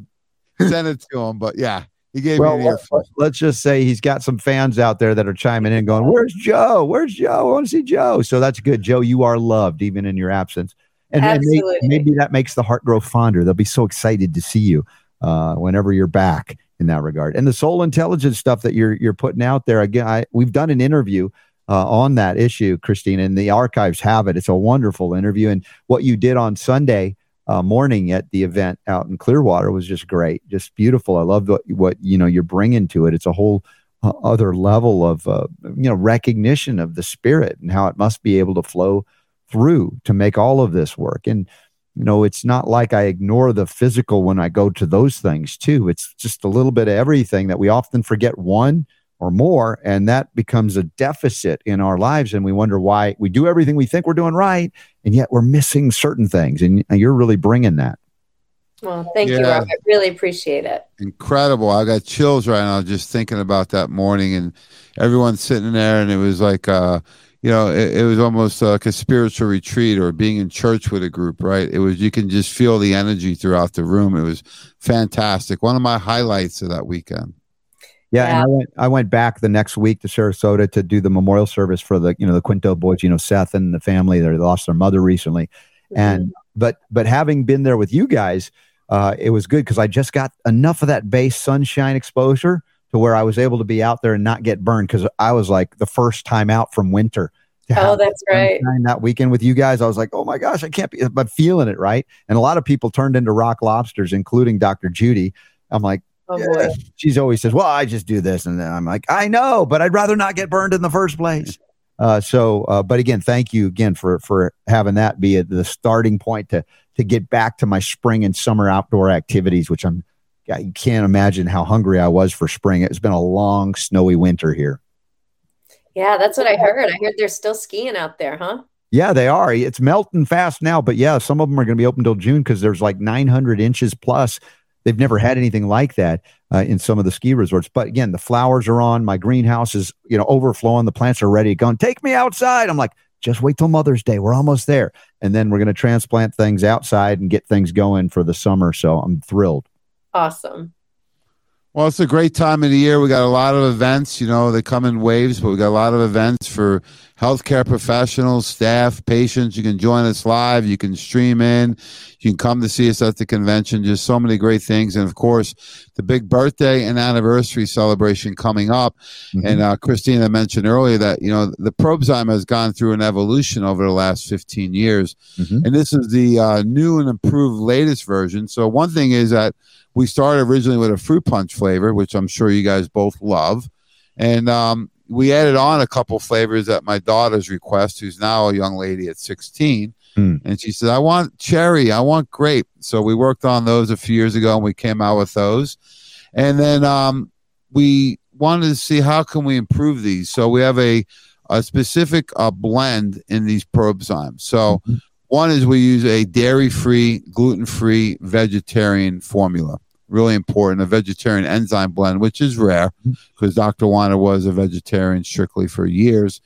sent it to him, but yeah. He gave well, me an Let's just say he's got some fans out there that are chiming in, going, "Where's Joe? Where's Joe? I want to see Joe." So that's good, Joe. You are loved even in your absence, and, and maybe, maybe, that makes the heart grow fonder. They'll be so excited to see you uh, whenever you're back in that regard. And the soul intelligence stuff that you're you're putting out there again, I, we've done an interview uh, on that issue, Christine, and the archives have it. It's a wonderful interview, and what you did on Sunday uh, morning at the event out in Clearwater was just great, just beautiful. I love what what you know you're bringing to it. It's a whole uh, other level of uh, you know recognition of the spirit and how it must be able to flow through to make all of this work and you know it's not like i ignore the physical when i go to those things too it's just a little bit of everything that we often forget one or more and that becomes a deficit in our lives and we wonder why we do everything we think we're doing right and yet we're missing certain things and you're really bringing that well thank yeah. you Robert. I really appreciate it incredible i got chills right now just thinking about that morning and everyone sitting there and it was like uh you know, it, it, was almost like a spiritual retreat or being in church with a group, right? It was, you can just feel the energy throughout the room. It was fantastic. One of my highlights of that weekend. Yeah, yeah. and I went, I went back the next week to Sarasota to do the memorial service for the, you know, the Quinto boys, you know, Seth and the family that lost their mother recently. Mm-hmm. And, but, but having been there with you guys, uh, it was good because I just got enough of that base sunshine exposure to where I was able to be out there and not get burned because I was like the first time out from winter. Oh, that's right. That weekend with you guys, I was like, oh my gosh, I can't be, but feeling it right. And a lot of people turned into rock lobsters, including Dr. Judy. I'm like, oh boy. She's always says, well, I just do this, and I'm like, I know, but I'd rather not get burned in the first place. Uh, so, uh, but again, thank you again for for having that be a, the starting point to to get back to my spring and summer outdoor activities, which I'm you can't imagine how hungry I was for spring. It's been a long, snowy winter here. Yeah, that's what I heard. I heard they're still skiing out there, huh? Yeah, they are. It's melting fast now, but yeah, some of them are going to be open till June because there's like 900 inches plus. They've never had anything like that uh, in some of the ski resorts. But again, the flowers are on. My greenhouse is, you know, overflowing. The plants are ready to go. And take me outside. I'm like, just wait till Mother's Day. We're almost there. And then we're going to transplant things outside and get things going for the summer. So I'm thrilled awesome. Well, it's a great time of the year. We got a lot of events. You know, they come in waves, but we got a lot of events for healthcare professionals, staff, patients. You can join us live. You can stream in. You can come to see us at the convention. Just so many great things. And of course, the big birthday and anniversary celebration coming up. Mm-hmm. And uh, Christina mentioned earlier that, you know, the Probezyme has gone through an evolution over the last 15 years. Mm-hmm. And this is the uh, new and improved latest version. So one thing is that we started originally with a fruit punch flavor, which I'm sure you guys both love. And um, we added on a couple flavors at my daughter's request, who's now a young lady at 16. Mm. And she said, I want cherry, I want grape. So we worked on those a few years ago and we came out with those. And then um, we wanted to see how can we improve these. So we have a, a specific uh, blend in these Probezymes. So mm-hmm. one is we use a dairy-free, gluten-free vegetarian formula really important a vegetarian enzyme blend, which is rare because Dr. Weiner was a vegetarian strictly for years.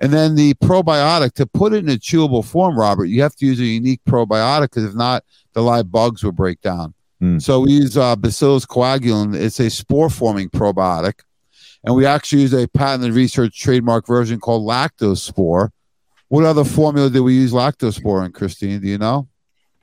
And then the probiotic to put it in a chewable form, Robert, you have to use a unique probiotic because if not, the live bugs will break down. Mm. So we use uh, Bacillus coagulans. It's a spore forming probiotic. And we actually use a patented research trademark version called Lactospore. What other formula do we use Lactospore in, Christine? Do you know?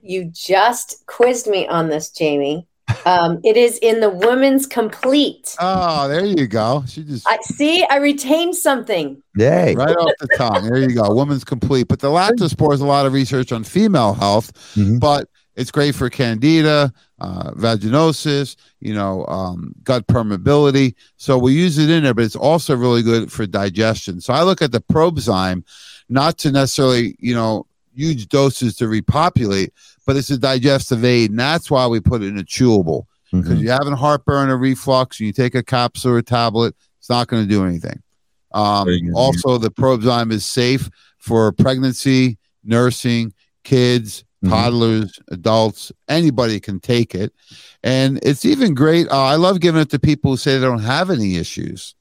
You just quizzed me on this, Jamie. Um, it is in the Woman's Complete. Oh, there you go. She just I see. I retained something. Yay! Right off the tongue. There you go. Woman's Complete. But the lactospore is a lot of research on female health, mm-hmm. but it's great for candida, uh, vaginosis, you know, um, gut permeability. So we use it in there, but it's also really good for digestion. So I look at the Probezyme, not to necessarily, you know, huge doses to repopulate, but it's a digestive aid, and that's why we put it in a chewable. Because mm-hmm. you're having heartburn or reflux, and you take a capsule or a tablet, it's not going to do anything. Um, also, the Probezyme is safe for pregnancy, nursing, kids, mm-hmm. toddlers, adults. Anybody can take it, and it's even great. Uh, I love giving it to people who say they don't have any issues.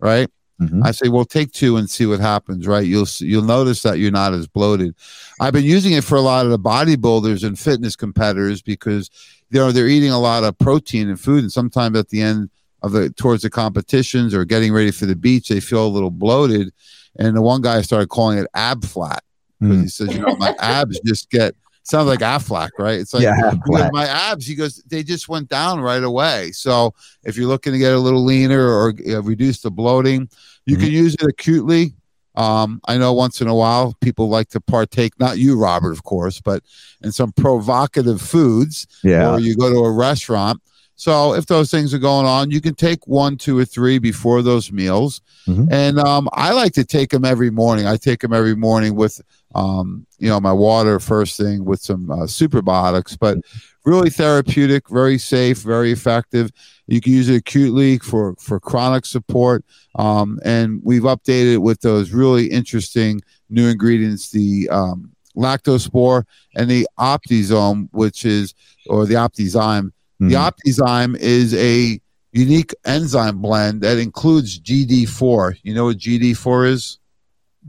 Right? Mm-hmm. I say, well, take two and see what happens. Right? You'll you'll notice that you're not as bloated. I've been using it for a lot of the bodybuilders and fitness competitors because you know they're eating a lot of protein and food, and sometimes at the end of the towards the competitions or getting ready for the beach, they feel a little bloated. And the one guy started calling it ab flat because mm. he says, you know, my abs just get sounds like Aflac, right? It's like Yeah, my abs. He goes, they just went down right away. So if you're looking to get a little leaner or reduce the bloating, you Mm-hmm. can use it acutely. Um, I know once in a while people like to partake, not you, Robert, of course, but in some provocative foods Yeah. or you go to a restaurant. So if those things are going on, you can take one, two, or three before those meals. Mhm. And um, I like to take them every morning. I take them every morning with, um, you know, my water first thing with some uh, superbiotics, but really therapeutic, very safe, very effective. You can use it acutely for for chronic support. Um, and we've updated it with those really interesting new ingredients, the um, lactospore and the optisome, which is or the optizyme. The Mhm. optizyme is a unique enzyme blend that includes GD4. You know what GD4 is?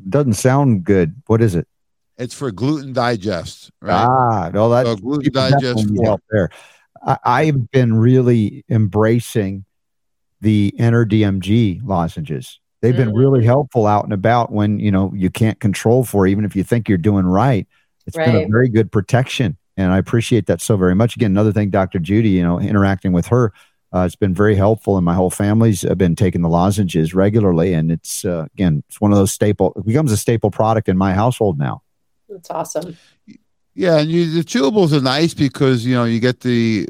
Doesn't sound good. What is it? It's for gluten digest, right? Ah, no, that's So gluten digest definitely need four. help there. I, I've been really embracing the Enter DMG lozenges. They've been really Mm. helpful out and about when you know you can't control for, even if you think you're doing right. It's been a very good protection, and I appreciate that so very much. Again, another thing, Dr. Judy, you know, interacting with her, uh, it's been very helpful, and my whole family's uh, been taking the lozenges regularly, and it's uh, again, it's one of those staple. It becomes a staple product in my household now. That's awesome. Yeah, and you, the chewables are nice because you know you get the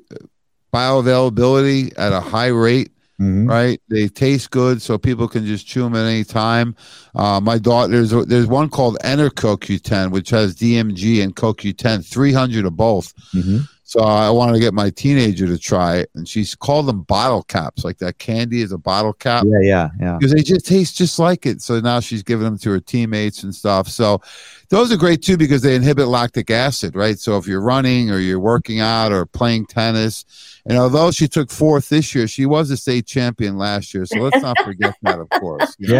bioavailability at a high rate, Mhm. right? They taste good, so people can just chew them at any time. Uh, my daughter, there's there's one called Enter CoQ10, which has DMG and CoQ10, 300 of both. Mhm. So I wanted to get my teenager to try it, and she's called them bottle caps, like that candy is a bottle cap Yeah, yeah, yeah. because they just taste just like it. So now she's giving them to her teammates and stuff. So those are great too because they inhibit lactic acid, right? So if you're running or you're working out or playing tennis, and although she took fourth this year, she was a state champion last year. So let's not forget that, of course. you know?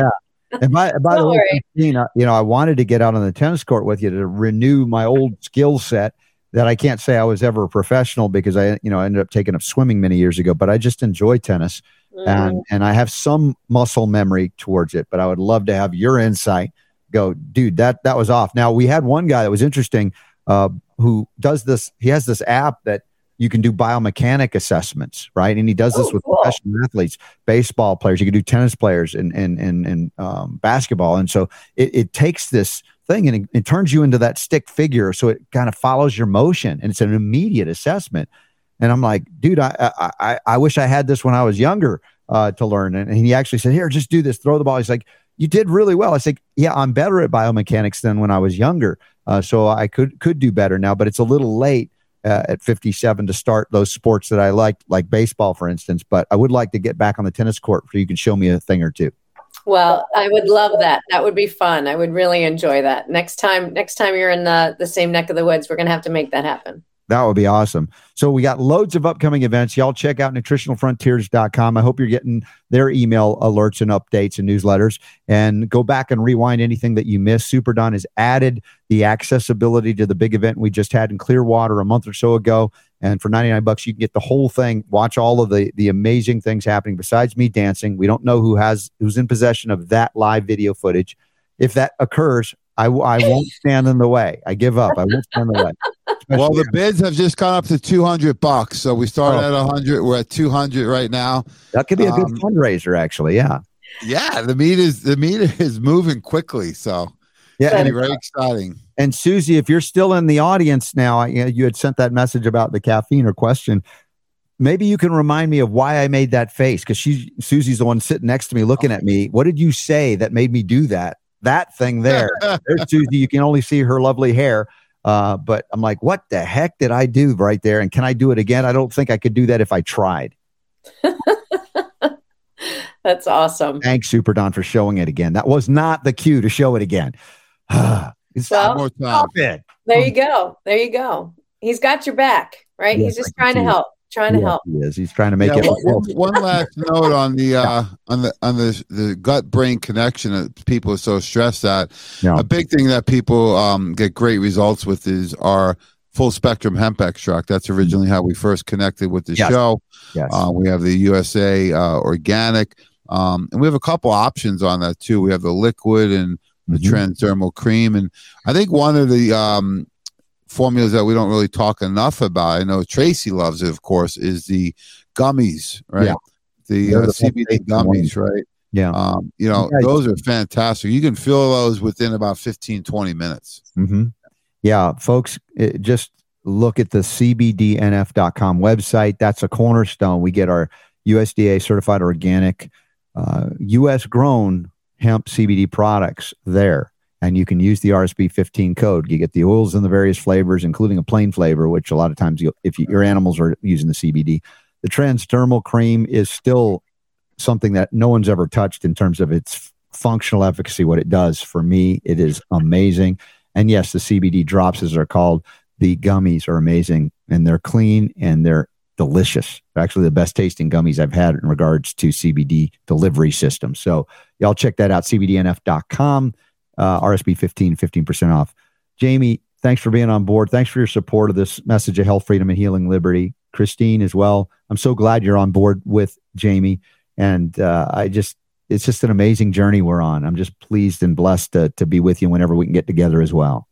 Yeah. And by, by the Don't way, worry. Christine, you know, I wanted to get out on the tennis court with you to renew my old skill set that I can't say I was ever a professional because I, you know, I ended up taking up swimming many years ago, but I just enjoy tennis Mm. and, and I have some muscle memory towards it, but I would love to have your insight go, dude, that, that was off. Now we had one guy that was interesting, uh, who does this. He has this app that you can do biomechanic assessments, right? And he does this Oh, with cool. professional athletes, baseball players. You can do tennis players and and and, and um, basketball. And so it, it takes this thing and it, it turns you into that stick figure. So it kind of follows your motion, and it's an immediate assessment. And I'm like, dude, I I, I, I wish I had this when I was younger uh, to learn. And, and he actually said, here, just do this, throw the ball. He's like, you did really well. I said, yeah, I'm better at biomechanics than when I was younger. Uh, so I could could do better now, but it's a little late uh, at 57 to start those sports that I like, like baseball, for instance. But I would like to get back on the tennis court so you can show me a thing or two. Well, I would love that. That would be fun. I would really enjoy that. Next time, next time you're in the, the same neck of the woods, we're gonna have to make that happen. That would be awesome. So we got loads of upcoming events. Y'all check out nutritionalfrontiers.com. I hope you're getting their email alerts and updates and newsletters and go back and rewind anything that you missed. Super Don has added the accessibility to the big event we just had in Clearwater a month or so ago. And for 99 bucks, you can get the whole thing, watch all of the the amazing things happening besides me dancing. We don't know who has who's in possession of that live video footage. If that occurs, I, w- I won't stand in the way. I give up. I won't stand in the way. Well, Especially- the bids have just gone up to 200 bucks. So we started Oh. at 100. We're at 200 right now. That could be a good Um, fundraiser, actually. Yeah. Yeah, the meat is the meat is moving quickly. So Yeah. And, very exciting. and Susie, if you're still in the audience now, you, know, you had sent that message about the caffeine or question. Maybe you can remind me of why I made that face because she's Susie's the one sitting next to me looking at me. What did you say that made me do that? That thing there. There's Susie. You can only see her lovely hair. Uh, but I'm like, what the heck did I do right there? And can I do it again? I don't think I could do that if I tried. That's awesome. Thanks, Super Don, for showing it again. That was not the cue to show it again. It's- Well, more time. Stop it. There you go. There you go. He's got your back, right? Yes, He's just trying to help. Trying to Yes, help. he is. He's trying to make Yeah, it. one, one- one last note on the uh, on the on the the gut brain connection that people are so stressed at. Yeah. A big thing that people um, get great results with is our full spectrum hemp extract. That's originally how we first connected with the Yes. show. Yes. Uh, we have the USA uh, organic, um, and we have a couple options on that too. We have the liquid and the Mhm. transdermal cream, and I think one of the um, formulas that we don't really talk enough about. I know Tracy loves it, of course, is the gummies, right? Yeah. The, uh, the CBD gummies, right? Yeah. Um, you know, yeah. those are fantastic. You can feel those within about 15, 20 minutes. Mm-hmm. Yeah, folks, it, just look at the cbdnf.com website. That's a cornerstone. We get our USDA certified organic, uh, US grown hemp CBD products there. And you can use the RSB 15 code. You get the oils in the various flavors, including a plain flavor, which a lot of times, you, if you, your animals are using the CBD, the transdermal cream is still something that no one's ever touched in terms of its functional efficacy. What it does for me, it is amazing. And yes, the CBD drops, as they're called, the gummies are amazing and they're clean and they're delicious. They're actually the best tasting gummies I've had in regards to CBD delivery systems. So y'all check that out, cbdnf.com, uh, RSB 15, 15% off. Jamie, thanks for being on board. Thanks for your support of this message of health, freedom, and healing liberty. Christine as well. I'm so glad you're on board with Jamie. And uh, I just, it's just an amazing journey we're on. I'm just pleased and blessed to, to be with you whenever we can get together as well.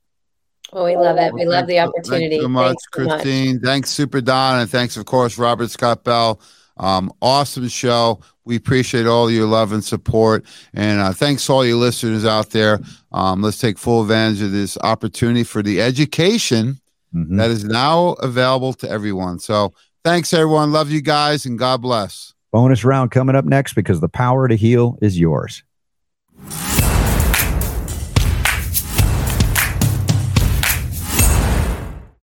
Oh, we love it. We love the opportunity. Thanks so much, thanks so Christine. Much. Thanks, Super Don. And thanks, of course, Robert Scott Bell. Um, awesome show. We appreciate all your love and support. And uh, thanks to all you listeners out there. Um, let's take full advantage of this opportunity for the education mm-hmm. that is now available to everyone. So thanks, everyone. Love you guys and God bless. Bonus round coming up next because the power to heal is yours.